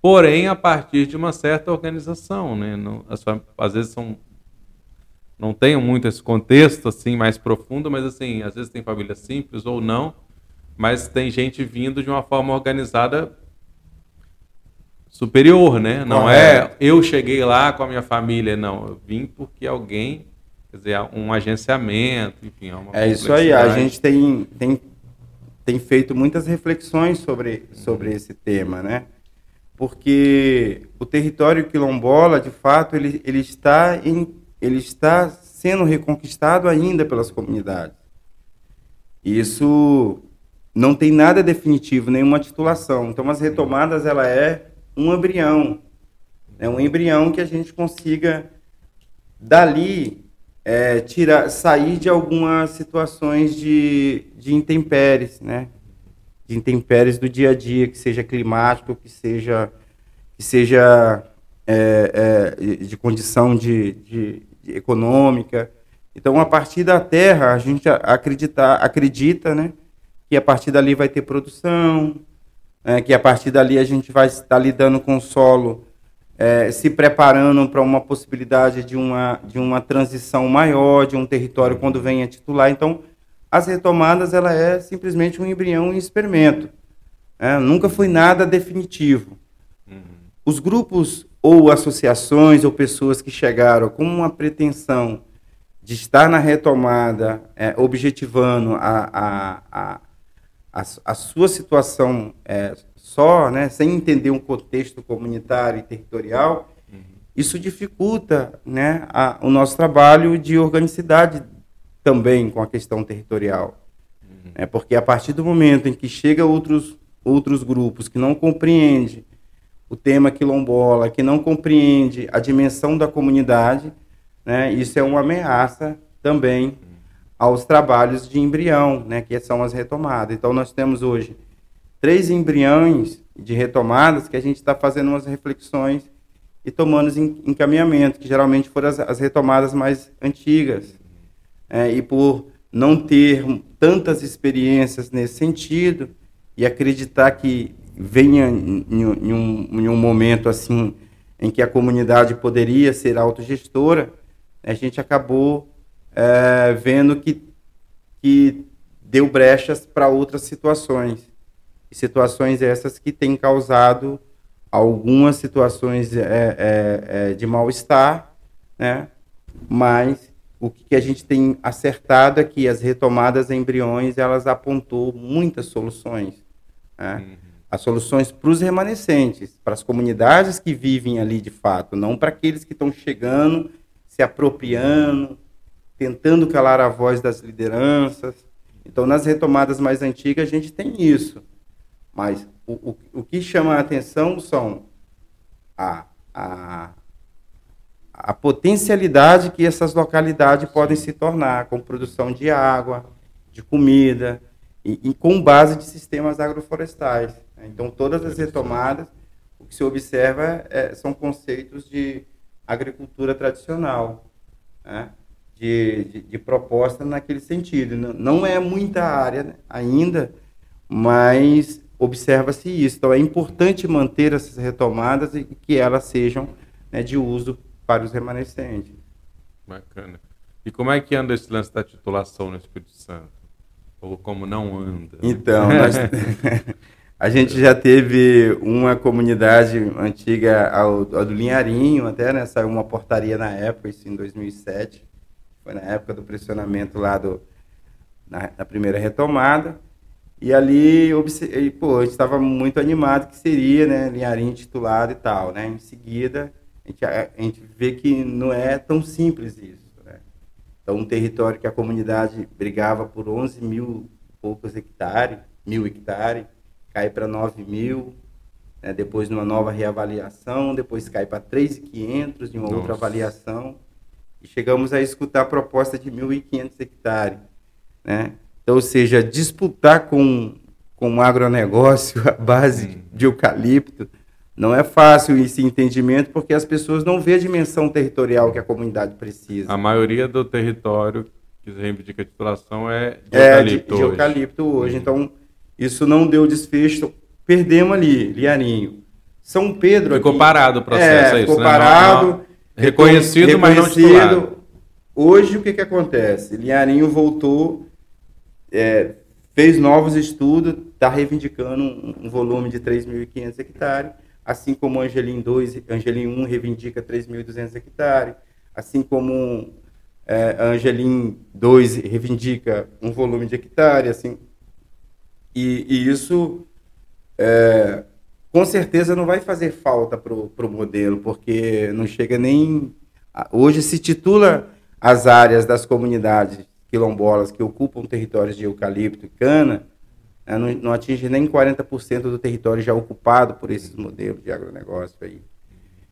porém a partir de uma certa organização. Né? Não, as, às vezes são não tenho muito esse contexto assim mais profundo, mas assim, às vezes tem família simples ou não, mas tem gente vindo de uma forma organizada superior, né? Não é eu cheguei lá com a minha família, não. Eu vim porque alguém, quer dizer, um agenciamento, enfim. É, é isso aí. A gente tem, tem, tem feito muitas reflexões sobre, sobre esse tema, né? Porque o território quilombola, de fato, ele, ele está em ele está sendo reconquistado ainda pelas comunidades. Isso não tem nada definitivo, nenhuma titulação. Então, as retomadas ela é um embrião, é um embrião que a gente consiga dali é, tirar, sair de algumas situações de, de intempéries, né? De intempéries do dia a dia, que seja climático, que seja que seja é, é, de condição de, de, econômica. Então, a partir da terra, a gente acredita, acredita né, que a partir dali vai ter produção, é, que a partir dali a gente vai estar lidando com o solo, é, se preparando para uma possibilidade de uma, de uma transição maior, de um território quando venha titular. Então, as retomadas, ela é simplesmente um embrião em experimento. É, nunca foi nada definitivo. Uhum. Os grupos ou associações ou pessoas que chegaram com uma pretensão de estar na retomada, é, objetivando a, a, a, a, a sua situação é, só, né, sem entender um contexto comunitário e territorial, uhum. isso dificulta né, a, o nosso trabalho de organicidade também com a questão territorial. Uhum. É, porque a partir do momento em que chega outros, outros grupos que não compreendem o tema quilombola, que não compreende a dimensão da comunidade, né, isso é uma ameaça também aos trabalhos de embrião, né, que são as retomadas. Então, nós temos hoje três embriões de retomadas que a gente está fazendo umas reflexões e tomando encaminhamento, que geralmente foram as, as retomadas mais antigas. É, e por não ter tantas experiências nesse sentido e acreditar que venha em, em, um, em um momento assim em que a comunidade poderia ser autogestora, a gente acabou é, vendo que, que deu brechas para outras situações. E situações essas que têm causado algumas situações é, é, é, de mal-estar, né? mas o que a gente tem acertado é que as retomadas embriões elas apontou muitas soluções. Né? Uhum as soluções para os remanescentes, para as comunidades que vivem ali de fato, não para aqueles que estão chegando, se apropriando, tentando calar a voz das lideranças. Então, nas retomadas mais antigas, a gente tem isso. Mas o, o, o que chama a atenção são a, a, a potencialidade que essas localidades podem se tornar, com produção de água, de comida, e, e com base de sistemas agroflorestais. Né? Então, todas as retomadas, o que se observa é, são conceitos de agricultura tradicional, né? de, de, de, proposta naquele sentido. Não é muita área ainda, mas observa-se isso. Então, é importante manter essas retomadas e que elas sejam né, de uso para os remanescentes. Bacana. E como é que anda esse lance da titulação no Espírito Santo? Ou como não anda? Então, nós... [LAUGHS] [LAUGHS] A gente já teve uma comunidade antiga ao, ao do Linharinho, até, né? Saiu uma portaria na época, isso em 2007. Foi na época do pressionamento lá do, na, na primeira retomada. E ali, e, pô, a gente estava muito animado que seria, né? Linharinho titulado e tal, né? Em seguida, a gente, a, a gente vê que não é tão simples isso, né? Então, um território que a comunidade brigava por 11 mil poucos hectares, mil hectares, cai para 9 mil, né, depois numa nova reavaliação, depois cai para 3.500 de uma Nossa. outra avaliação, e chegamos a escutar a proposta de 1.500 hectares. Né? Ou seja, disputar com, com um agronegócio [LAUGHS] à base de eucalipto. Não é fácil esse entendimento porque as pessoas não vêem a dimensão territorial que a comunidade precisa. A maioria do território que reivindica a titulação é de é, eucalipto, de, de hoje. eucalipto hoje. Então, isso não deu desfecho. Perdemos ali, Liarinho. São Pedro Ficou aqui, parado o processo, é, é ficou isso, parado. Né? Não, não, reconhecido, reconhecido, mas não titulado. Hoje, o que, que acontece? Liarinho voltou, é, fez novos estudos, está reivindicando um, um, volume de 3.500 hectares, assim como Angelim 2, Angelim 1 reivindica 3.200 hectares, assim como é, Angelim 2 reivindica um volume de hectare, assim, e, e isso é, com certeza não vai fazer falta para o modelo, porque não chega nem. Hoje se titula as áreas das comunidades quilombolas que ocupam territórios de eucalipto e cana, né, não, não atinge nem 40% do território já ocupado por esses modelos de agronegócio aí.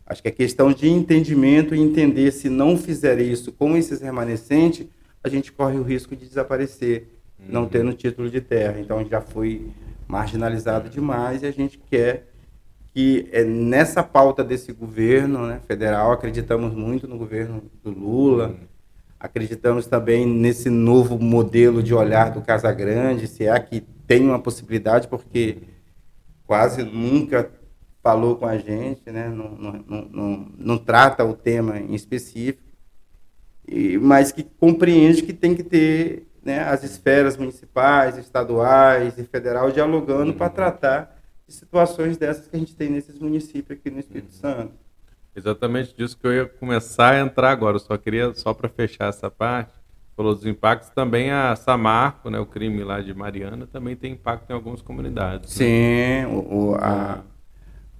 Acho que é questão de entendimento e entender se não fizer isso com esses remanescentes, a gente corre o risco de desaparecer, uhum. não tendo título de terra. Então já foi marginalizado demais e a gente quer que é nessa pauta desse governo né, federal, acreditamos muito no governo do Lula, uhum. Acreditamos também nesse novo modelo de olhar do Casa Grande, se é que tem uma possibilidade, porque quase nunca falou com a gente, né? não, não, não, não, trata o tema em específico, e, mas que compreende que tem que ter né, as esferas municipais, estaduais e federal dialogando para tratar de situações dessas que a gente tem nesses municípios aqui no Espírito Santo. Exatamente disso que eu ia começar a entrar agora. Eu só queria, só para fechar essa parte, falou dos impactos, também a Samarco, né, o crime lá de Mariana, também tem impacto em algumas comunidades. Né? Sim, né? o, o, a,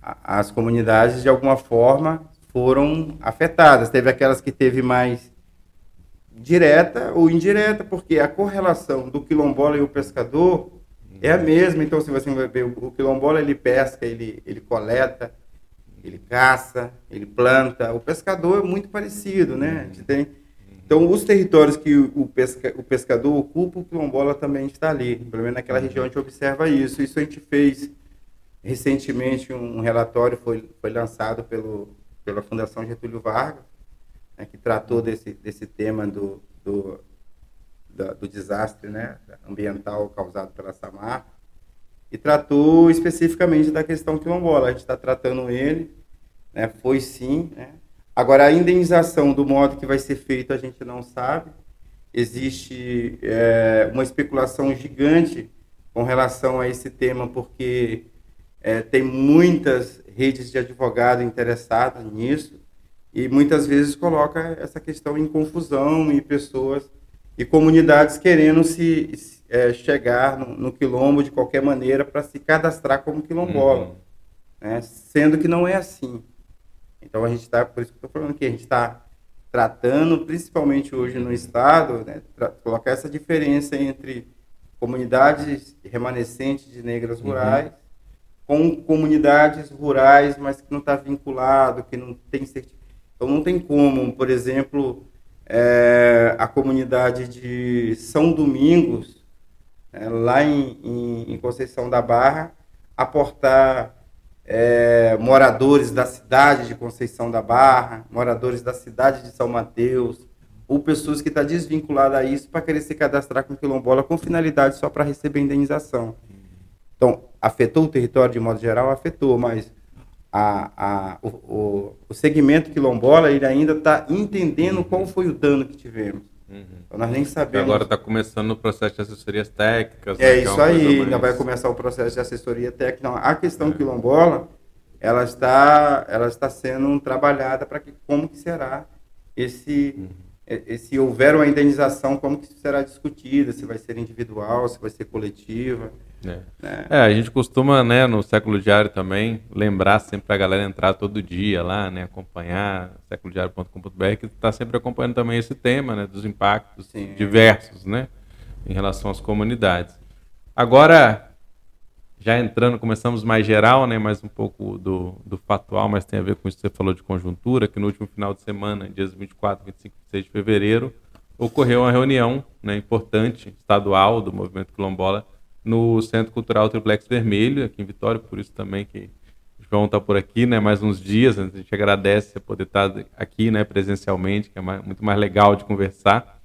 as comunidades de alguma forma foram afetadas. Teve aquelas que teve mais direta ou indireta, porque a correlação do quilombola e o pescador é a mesma. Então, se você ver, o quilombola ele pesca, ele, ele coleta, ele caça, ele planta. O pescador é muito parecido, né? A gente tem, então, os territórios que o, pesca, o pescador ocupa, o quilombola também está ali. Pelo menos naquela região a gente observa isso. Isso a gente fez Recentemente, um relatório foi, foi lançado pelo, pela Fundação Getúlio Vargas, né, que tratou desse, desse tema do, do, da, do desastre né, ambiental causado pela Samar, e tratou especificamente da questão quilombola. A gente está tratando ele, né, foi sim. Né. Agora, a indenização do modo que vai ser feito, a gente não sabe. Existe é, uma especulação gigante com relação a esse tema, porque é, tem muitas redes de advogado interessadas nisso e muitas vezes coloca essa questão em confusão e pessoas e comunidades querendo se é, chegar no, no, quilombo de qualquer maneira para se cadastrar como quilombola, uhum. né? sendo que não é assim. Então a gente está, por isso que estou falando que a gente está tratando, principalmente hoje no estado, né, colocar essa diferença entre comunidades remanescentes de negras uhum. rurais com comunidades rurais, mas que não está vinculado, que não tem Então não tem como, por exemplo, é, a comunidade de São Domingos, é, lá em, em, em, Conceição da Barra, aportar é, moradores da cidade de Conceição da Barra, moradores da cidade de São Mateus, ou pessoas que estão tá desvinculadas a isso para querer se cadastrar com quilombola com finalidade só para receber indenização. Então, afetou o território de modo geral? Afetou, mas a, a, o, o, o segmento quilombola ele ainda está entendendo qual foi o dano que tivemos. Uhum. Então, nós nem sabemos. Agora está começando o processo de assessorias técnicas. É né, é isso é aí, ainda vai começar o processo de assessoria técnica. Não, a questão é. quilombola, ela está, ela está sendo trabalhada para que como que será esse, uhum. se houver uma indenização, como que será discutida, se vai ser individual, se vai ser coletiva. É. É. é. a gente costuma, né, no século diário também, lembrar sempre a galera entrar todo dia lá, né, acompanhar séculodiário.com.br, que está sempre acompanhando também esse tema, né, dos impactos Sim. diversos, né, em relação às comunidades. Agora, já entrando, começamos mais geral, né, mais um pouco do, do factual, mas tem a ver com isso que você falou de conjuntura, que no último final de semana, dias 24, 25 e 26 de fevereiro, ocorreu uma reunião né, importante, estadual, do movimento quilombola, no Centro Cultural Triplex Vermelho, aqui em Vitória, por isso também que o João está por aqui, né? Mais uns dias, a gente agradece poder estar tá aqui, né? Presencialmente, que é mais, muito mais legal de conversar.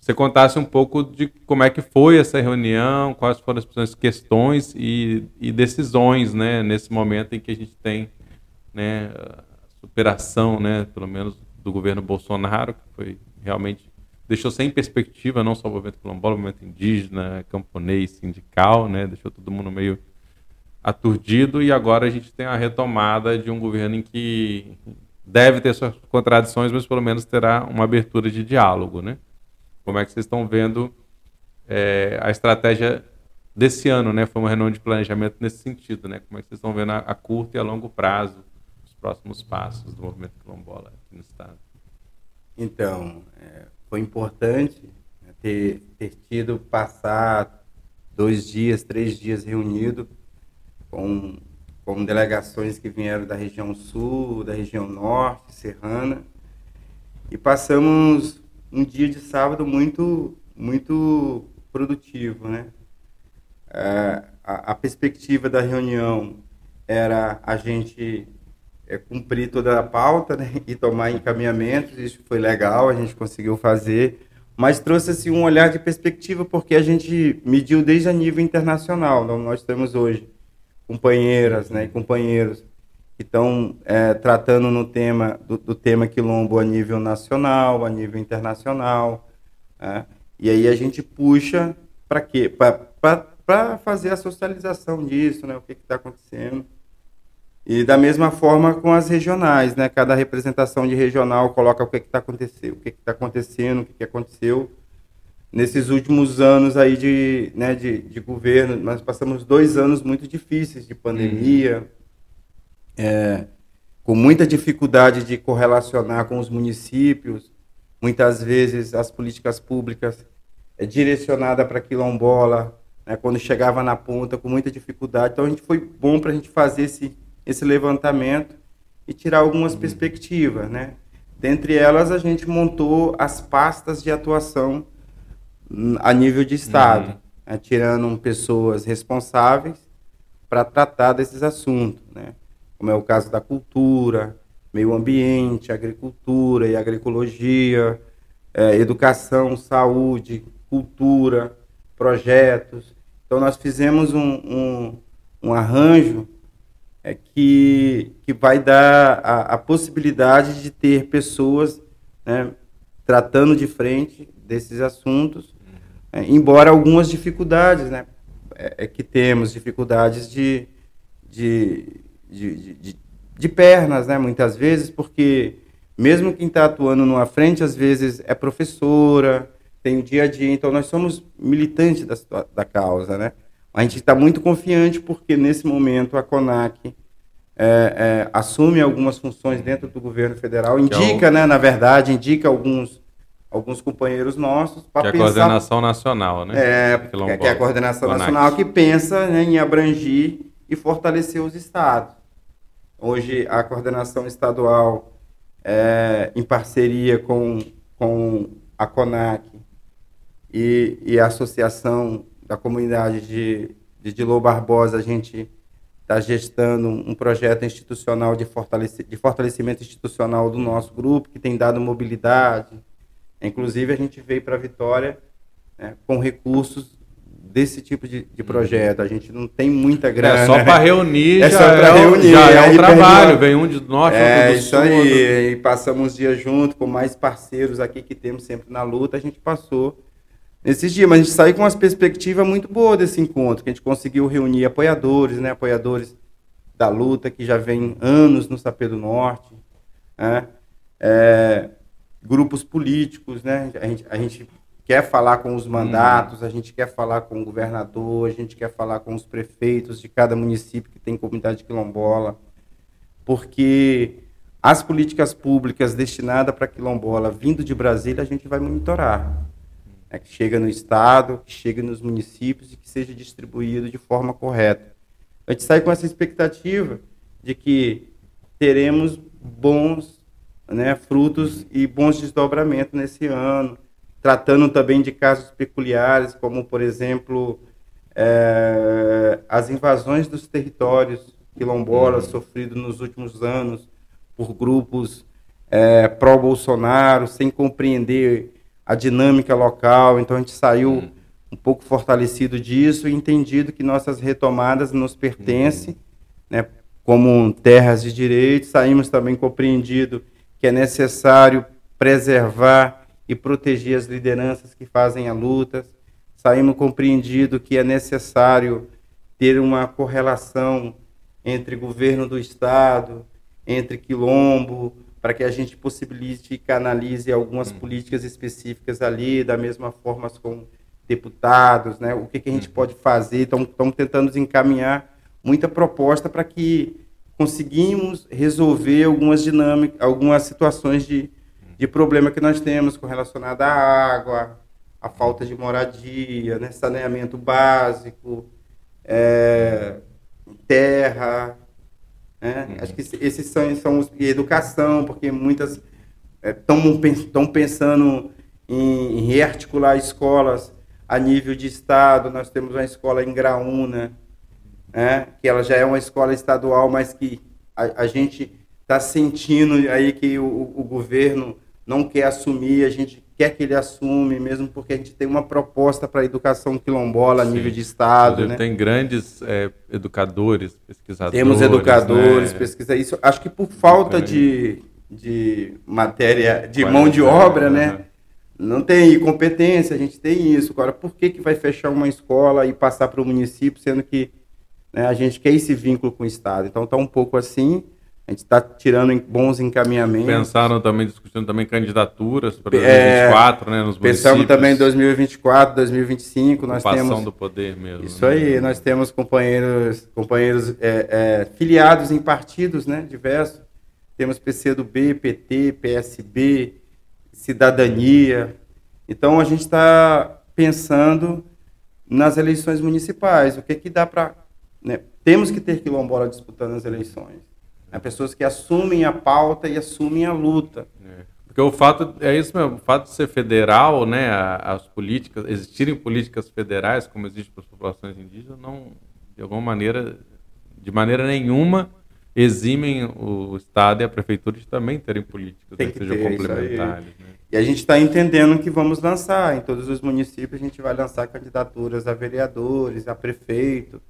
Você contasse um pouco de como é que foi essa reunião, quais foram as principais questões e, e, decisões, né? Nesse momento em que a gente tem, né? Superação, né? Pelo menos do governo Bolsonaro, que foi realmente deixou sem perspectiva não só o movimento quilombola, o movimento indígena, camponês, sindical, né? Deixou todo mundo meio aturdido e agora a gente tem a retomada de um governo em que deve ter suas contradições, mas pelo menos terá uma abertura de diálogo, né? Como é que vocês estão vendo é, a estratégia desse ano, né? Foi uma reunião de planejamento nesse sentido, né? Como é que vocês estão vendo a, a curto e a longo prazo os próximos passos do movimento quilombola aqui no estado? Então, é, foi importante né, ter, ter tido, passar dois dias, três dias reunido com, com delegações que vieram da região sul, da região norte, serrana, e passamos um dia de sábado muito, muito produtivo, né? É, a, a perspectiva da reunião era a gente é, cumprir toda a pauta né, e tomar encaminhamentos. Isso foi legal, a gente conseguiu fazer, mas trouxe assim, um olhar de perspectiva porque a gente mediu desde a nível internacional. Então, nós temos hoje companheiras né, e companheiros que estão é, tratando no tema do, do, tema quilombo a nível nacional, a nível internacional. Né, e aí a gente puxa para quê? Para fazer a socialização disso, né, o que está acontecendo. E da mesma forma com as regionais, né? Cada representação de regional coloca o que está acontecendo, o que está acontecendo, o que, que aconteceu nesses últimos anos aí de, né, de, de, governo. Nós passamos dois anos muito difíceis de pandemia, uhum. é, com muita dificuldade de correlacionar com os municípios. Muitas vezes as políticas públicas é direcionada para quilombola, né, quando chegava na ponta com muita dificuldade. Então a gente foi bom para a gente fazer esse esse levantamento e tirar algumas uhum. perspectivas, né? Dentre elas, a gente montou as pastas de atuação a nível de Estado, uhum. né? tirando pessoas responsáveis para tratar desses assuntos, né? como é o caso da cultura, meio ambiente, agricultura e agroecologia, é, educação, saúde, cultura, projetos. Então, nós fizemos um, um, um arranjo é que, que vai dar a, a possibilidade de ter pessoas né, tratando de frente desses assuntos, é, embora algumas dificuldades, né, é, é que temos dificuldades de, de, de, de, de pernas, né, muitas vezes, porque mesmo quem está atuando numa frente, às vezes é professora, tem o dia a dia, então nós somos militantes da, da causa, né? A gente está muito confiante porque nesse momento a CONAC é, é, assume algumas funções dentro do governo federal, indica, é o... né, na verdade, indica alguns alguns companheiros nossos para que é a coordenação nacional, né? É, que é a coordenação Conax. nacional que pensa né, em abrangir e fortalecer os estados. Hoje a coordenação estadual é, em parceria com, com a CONAC e, e a Associação da comunidade de, de Dilô Barbosa, a gente está gestando um projeto institucional de, fortalece, de fortalecimento institucional do nosso grupo, que tem dado mobilidade. Inclusive, a gente veio para Vitória né, com recursos desse tipo de, de, projeto. A gente não tem muita grana. É só para reunir, é já, só é, reunir, já é um trabalho. Vem um de norte, é, outro do isso sul. Aí, e passamos dias junto com mais parceiros aqui que temos sempre na luta. A gente passou nesses dias, mas a gente saiu com uma perspectiva muito boa desse encontro, que a gente conseguiu reunir apoiadores, né, apoiadores da luta que já vem anos no Sapê do Norte, né, é, grupos políticos, né, a gente, a gente quer falar com os mandatos, a gente quer falar com o governador, a gente quer falar com os prefeitos de cada município que tem comunidade quilombola, porque as políticas públicas destinadas para quilombola vindo de Brasília a gente vai monitorar né, que chega no Estado, que chega nos municípios e que seja distribuído de forma correta. A gente sai com essa expectativa de que teremos bons né, frutos e bons desdobramentos nesse ano, tratando também de casos peculiares, como, por exemplo, é, as invasões dos territórios quilombolas uhum. sofridos nos últimos anos por grupos é, pró-Bolsonaro, sem compreender a dinâmica local. Então a gente saiu uhum. um pouco fortalecido disso e entendido que nossas retomadas nos pertencem, uhum. né, como terras de direito. Saímos também compreendido que é necessário preservar e proteger as lideranças que fazem a luta saímos compreendido que é necessário ter uma correlação entre governo do Estado, entre quilombo, para que a gente possibilite e canalize algumas hum. políticas específicas ali, da mesma forma com deputados, né? O que, que a gente hum. pode fazer? Estamos tentando encaminhar muita proposta para que conseguimos resolver algumas dinâmicas, algumas situações de, de problema que nós temos com relacionado à água, a falta de moradia, né, saneamento básico, é, terra. Né? Uhum. Acho que esses são, são os. E educação, porque muitas estão é, pensando em, em, rearticular escolas a nível de estado. Nós temos uma escola em Graúna, né? que ela já é uma escola estadual, mas que a, a gente está sentindo aí que o, o governo não quer assumir, a gente quer que ele assume, mesmo porque a gente tem uma proposta para a educação quilombola Sim. a nível de Estado. Né? Tem grandes é, educadores, pesquisadores. Temos educadores, né? pesquisadores. Isso, acho que por falta de, de matéria, de mão de obra, né? Não tem competência, a gente tem isso. Agora, por que, que vai fechar uma escola e passar para o município, sendo que né, a gente quer esse vínculo com o Estado? Então, está um pouco assim. A gente está tirando bons encaminhamentos. Pensaram também, discutindo também candidaturas para 2024, é, né, nos Pensamos também em 2024, 2025. Nós temos do poder mesmo. Isso né? aí, nós temos companheiros, companheiros é, é, filiados em partidos né, diversos. Temos PCdoB, PT, PSB, Cidadania. Então a gente está pensando nas eleições municipais. O que, que dá para. Né? Temos que ter quilombola disputando as eleições é pessoas que assumem a pauta e assumem a luta. É. Porque o fato é isso mesmo, o fato de ser federal, né, as políticas, existirem políticas federais como existe para as populações indígenas, não de alguma maneira, de maneira nenhuma eximem o Estado e a Prefeitura de também terem políticas Tem né, que, que sejam complementares. Né? E a gente está entendendo que vamos lançar, em todos os municípios a gente vai lançar candidaturas a vereadores, a prefeito.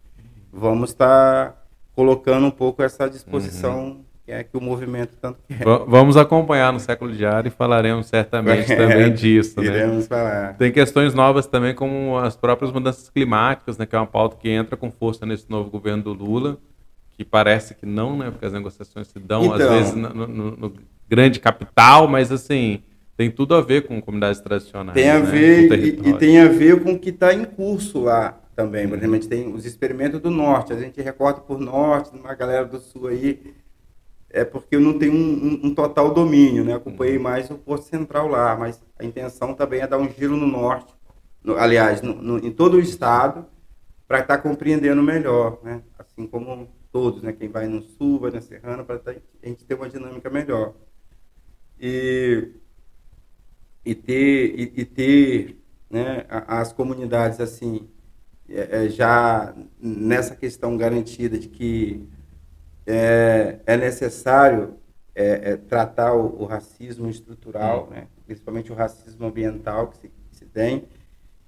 Vamos estar tá colocando um pouco essa disposição uhum. que é que o movimento tanto quer. Vamos acompanhar no século diário e falaremos certamente [LAUGHS] é, também disso. Né? Iremos né? falar. Tem questões novas também, como as próprias mudanças climáticas, né, que é uma pauta que entra com força nesse novo governo do Lula, que parece que não, né, porque as negociações se dão, então, às vezes, no, no, no grande capital, mas assim tem tudo a ver com comunidades tradicionais. Tem a né? ver e, e, tem a ver com o que está em curso lá também. Por exemplo, a gente tem os experimentos do norte, a gente recorta por norte, uma galera do sul aí, é porque eu não tenho um, um, um total domínio, né? Acompanhei mais o Porto Central lá, mas a intenção também é dar um giro no norte, no, aliás, no, no, em todo o estado, para estar tá compreendendo melhor, né? Assim como todos, né? Quem vai no sul, vai na Serrana, para tá, a gente ter uma dinâmica melhor. E, e ter, e, e ter né, as comunidades assim é, é, já nessa questão garantida de que é, é necessário é, é, tratar o, o, racismo estrutural, né? principalmente o racismo ambiental que se, que se, tem.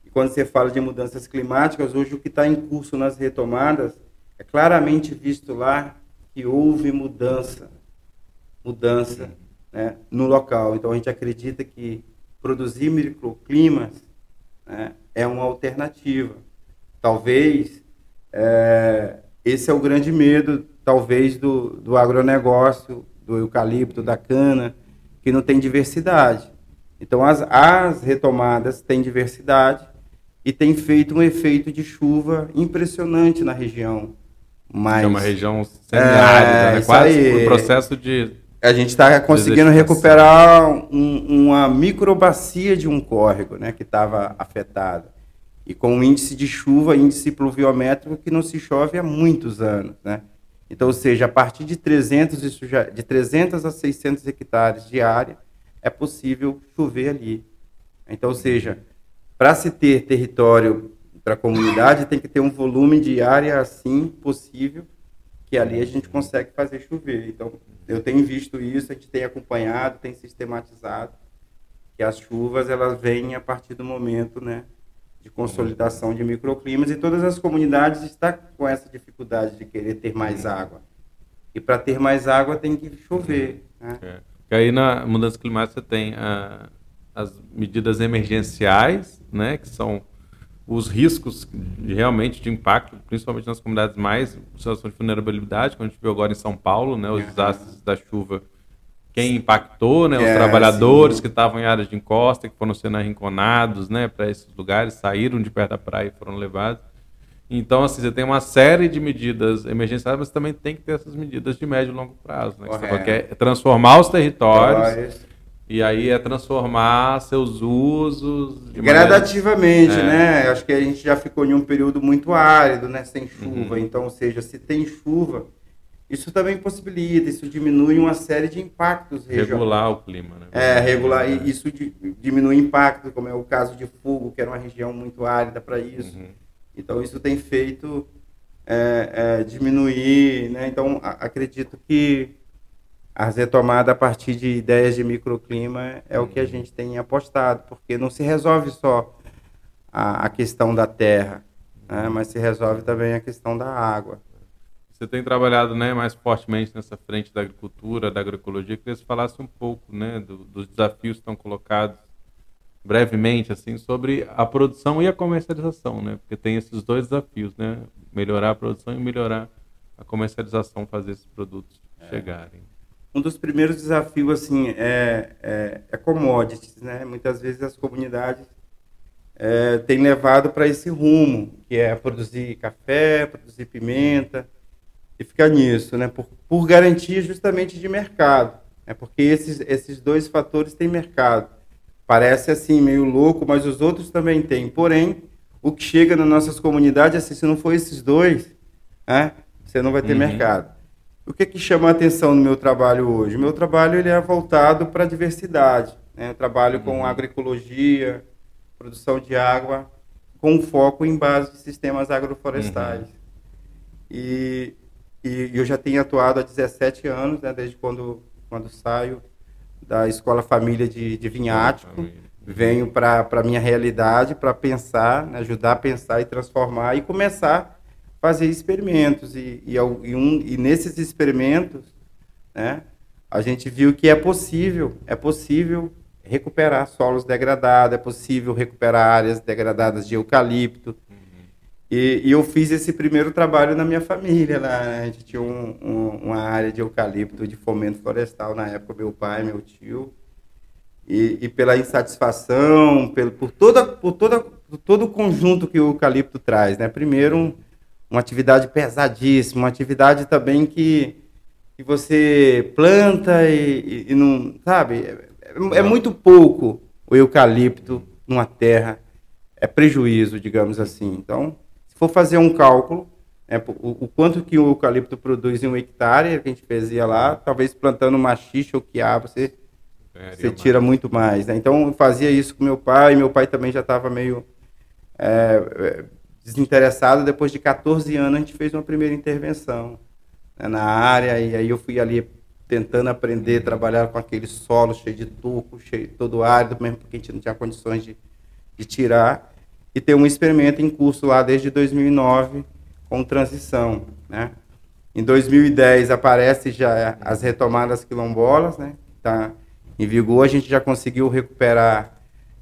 E quando você fala de mudanças climáticas, hoje o que está em curso nas retomadas é claramente visto lá que houve mudança, mudança né, no local. Então a gente acredita que produzir microclimas né, é uma alternativa. Talvez é, esse é o grande medo, talvez, do, do agronegócio, do eucalipto, da cana, que não tem diversidade. Então, as, as retomadas têm diversidade e tem feito um efeito de chuva impressionante na região. Mas, é uma região semiárida, é, né? quase o processo de a gente está conseguindo recuperar um, uma microbacia de um córrego, né, que estava afetada e com um índice de chuva, índice pluviométrico que não se chove há muitos anos, né? Então, ou seja, a partir de 300, de 300 a 600 hectares de área, é possível chover ali. Então, ou seja, para se ter território para a comunidade, tem que ter um volume de área assim possível, que ali a gente consegue fazer chover. Então, eu tenho visto isso, a gente tem acompanhado, tem sistematizado, que as chuvas elas vêm a partir do momento, né, de consolidação de microclimas e todas as comunidades estão com essa dificuldade de querer ter mais água. E para ter mais água tem que chover. Né? É. E aí na mudança climática você tem a, as medidas emergenciais, né, que são os riscos de, realmente de impacto, principalmente nas comunidades mais em situação de vulnerabilidade, como a gente viu agora em São Paulo, né, os desastres da chuva, quem impactou, né, os é, trabalhadores sim. que estavam em áreas de encosta, que foram sendo arrinconados, né, para esses lugares, saíram de perto da praia e foram levados. Então, assim, você tem uma série de medidas emergenciais, mas também tem que ter essas medidas de médio e longo prazo, né? Que, é transformar os territórios e aí é transformar seus usos gradativamente, maneira... né? É. Acho que a gente já ficou em um período muito árido, né? Sem chuva. Uhum. Então, ou seja, se tem chuva, isso também possibilita, isso diminui uma série de impactos regionais. Regular o clima, né? É, regular, e isso diminui impacto, como é o caso de Fogo, que era uma região muito árida para isso. Uhum. Então, isso tem feito é, é, diminuir, né? Então, a, acredito que a retomada a partir de ideias de microclima é o que a uhum. gente tem apostado, porque não se resolve só a, a questão da terra, né? mas se resolve também a questão da água. Você tem trabalhado né, mais fortemente nessa frente da agricultura, da agroecologia. Queria que você falasse um pouco né, do, dos desafios que estão colocados brevemente assim sobre a produção e a comercialização, né? Porque tem esses dois desafios, né? Melhorar a produção e melhorar a comercialização, fazer esses produtos é. chegarem. Um dos primeiros desafios assim é, é, é commodities, né? Muitas vezes as comunidades é, têm levado para esse rumo, que é produzir café, produzir pimenta e ficar nisso, né? Por, por garantia justamente de mercado, é né? porque esses esses dois fatores têm mercado Parece assim meio louco, mas os outros também têm. Porém, o que chega nas nossas comunidades, assim, se não for esses dois, né, você não vai ter uhum. mercado. O que, que chama a atenção no meu trabalho hoje? O meu trabalho ele é voltado para a diversidade. Né? Eu trabalho uhum. com agroecologia, produção de água, com foco em base de sistemas agroflorestais. Uhum. E, e eu já tenho atuado há 17 anos, né, desde quando, quando saio da Escola Família de, de Vinhático. Venho para a minha realidade para pensar, né, ajudar a pensar e transformar e começar a fazer experimentos. E, e, e, um, e nesses experimentos, né, a gente viu que é possível, é possível recuperar solos degradados, é possível recuperar áreas degradadas de eucalipto, e, e, eu fiz esse primeiro trabalho na minha família. Lá, né? A gente tinha um, um, uma área de eucalipto, de fomento florestal na época, meu pai, meu tio. E, e pela insatisfação, pelo, por, toda, por, toda, por todo o conjunto que o eucalipto traz. Né? Primeiro, um, uma atividade pesadíssima, uma atividade também que, que você planta e, e, não. Sabe? É, é, é muito pouco o eucalipto numa terra. É prejuízo, digamos assim. Então for fazer um cálculo, né, o, o, quanto que o eucalipto produz em um hectare, que a gente fazia lá, talvez plantando machixe ou quiabo, você, você tira muito mais. Né? Então, eu fazia isso com meu pai, meu pai também já estava meio é, é desinteressado. Depois de 14 anos, a gente fez uma primeira intervenção né, na área, e aí eu fui ali tentando aprender a trabalhar com aquele solo cheio de tuco, cheio, todo árido, mesmo porque a gente não tinha condições de, de tirar e tem um experimento em curso lá desde 2009 com transição, né? Em 2010 aparece já as retomadas quilombolas, né? Tá em vigor, a gente já conseguiu recuperar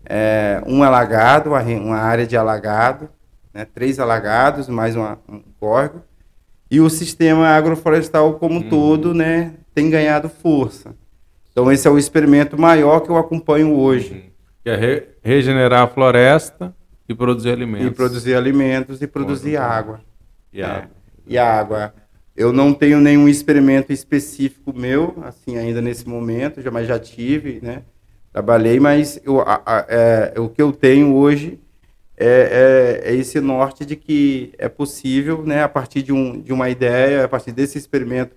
é, um alagado, uma, área de alagado, né? três alagados, mais uma, um córrego, e o sistema agroflorestal como um todo, né, tem ganhado força. Então esse é o experimento maior que eu acompanho hoje. Uhum. Que é re regenerar a floresta e produzir alimentos. E produzir alimentos e produzir água. E é. água. E água. Eu não tenho nenhum experimento específico meu, assim, ainda nesse momento, já, mas já tive, né? Trabalhei, mas eu, a, a, é, o que eu tenho hoje é, é, é, esse norte de que é possível, né, a partir de, um, de uma ideia, a partir desse experimento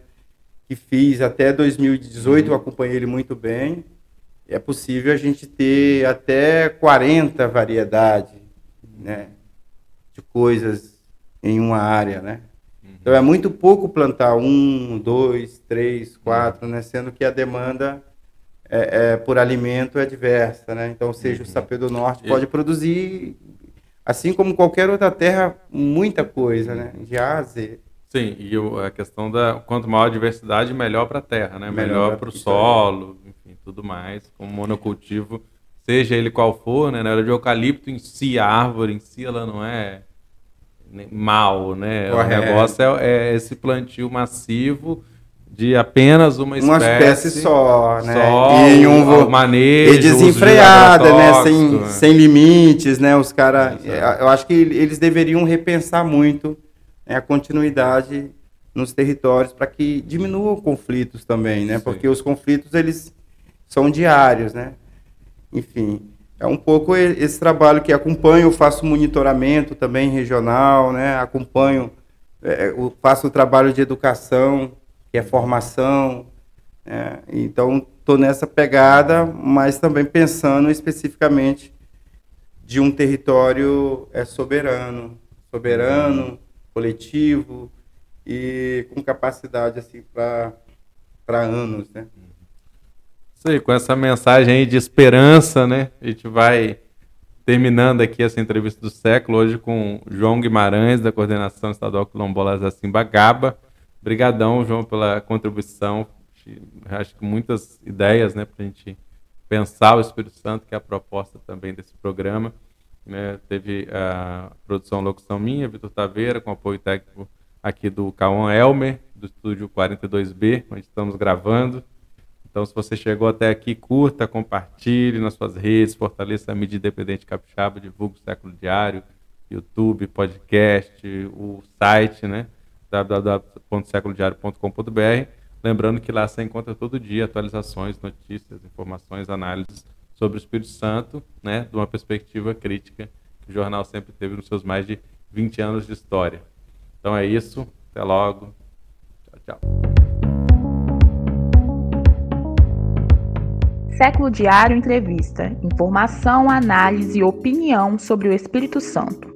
que fiz até 2018, uhum. eu acompanhei ele muito bem, é possível a gente ter até 40 variedades né, de coisas em uma área, né? Então é muito pouco plantar um, dois, três, quatro, né? Sendo que a demanda é, é por alimento é diversa, né? Então, seja, o uhum. sapê do norte pode produzir, assim como qualquer outra terra, muita coisa, né? De A a Z. Sim, e a questão da quanto maior a diversidade, melhor para a terra, né? Melhor, melhor para o solo, enfim, tudo mais. Como monocultivo, seja ele qual for, né? Na hora de eucalipto em si, a árvore em si, ela não é mal, né? Correto. O negócio é, é, esse plantio massivo de apenas uma espécie, uma espécie só, né? Só, e um manejo, e desenfreada, né? Sem, né? sem limites, né? Os caras, eu acho que eles deveriam repensar muito né, a continuidade nos territórios para que diminuam conflitos também, né? Sim. Porque os conflitos eles são diários, né? Enfim, é um pouco esse trabalho que acompanho, faço monitoramento também regional, né? Acompanho, é, faço o trabalho de educação, que é formação. É, então, estou nessa pegada, mas também pensando especificamente de um território é, soberano, soberano, coletivo e com capacidade assim para anos, né? Sei, com essa mensagem aí de esperança, né? A gente vai terminando aqui essa entrevista do século, hoje com João Guimarães, da Coordenação Estadual Quilombola Zacimba Gaba. Obrigadão, João, pela contribuição. Acho que muitas ideias, né, para a gente pensar o Espírito Santo, que é a proposta também desse programa. Né? Teve a produção locução minha, Vitor Taveira, com apoio técnico aqui do Cauã Elmer, do estúdio 42B, onde estamos gravando. Então, se você chegou até aqui, curta, compartilhe nas suas redes, fortaleça a mídia independente capixaba, divulgue o Século Diário, YouTube, podcast, o site, né? www.seculodiario.com.br. Lembrando que lá você encontra todo dia atualizações, notícias, informações, análises sobre o Espírito Santo, né? De uma perspectiva crítica que o jornal sempre teve nos seus mais de 20 anos de história. Então é isso. Até logo. Tchau, tchau. Século Diário Entrevista. Informação, análise e opinião sobre o Espírito Santo.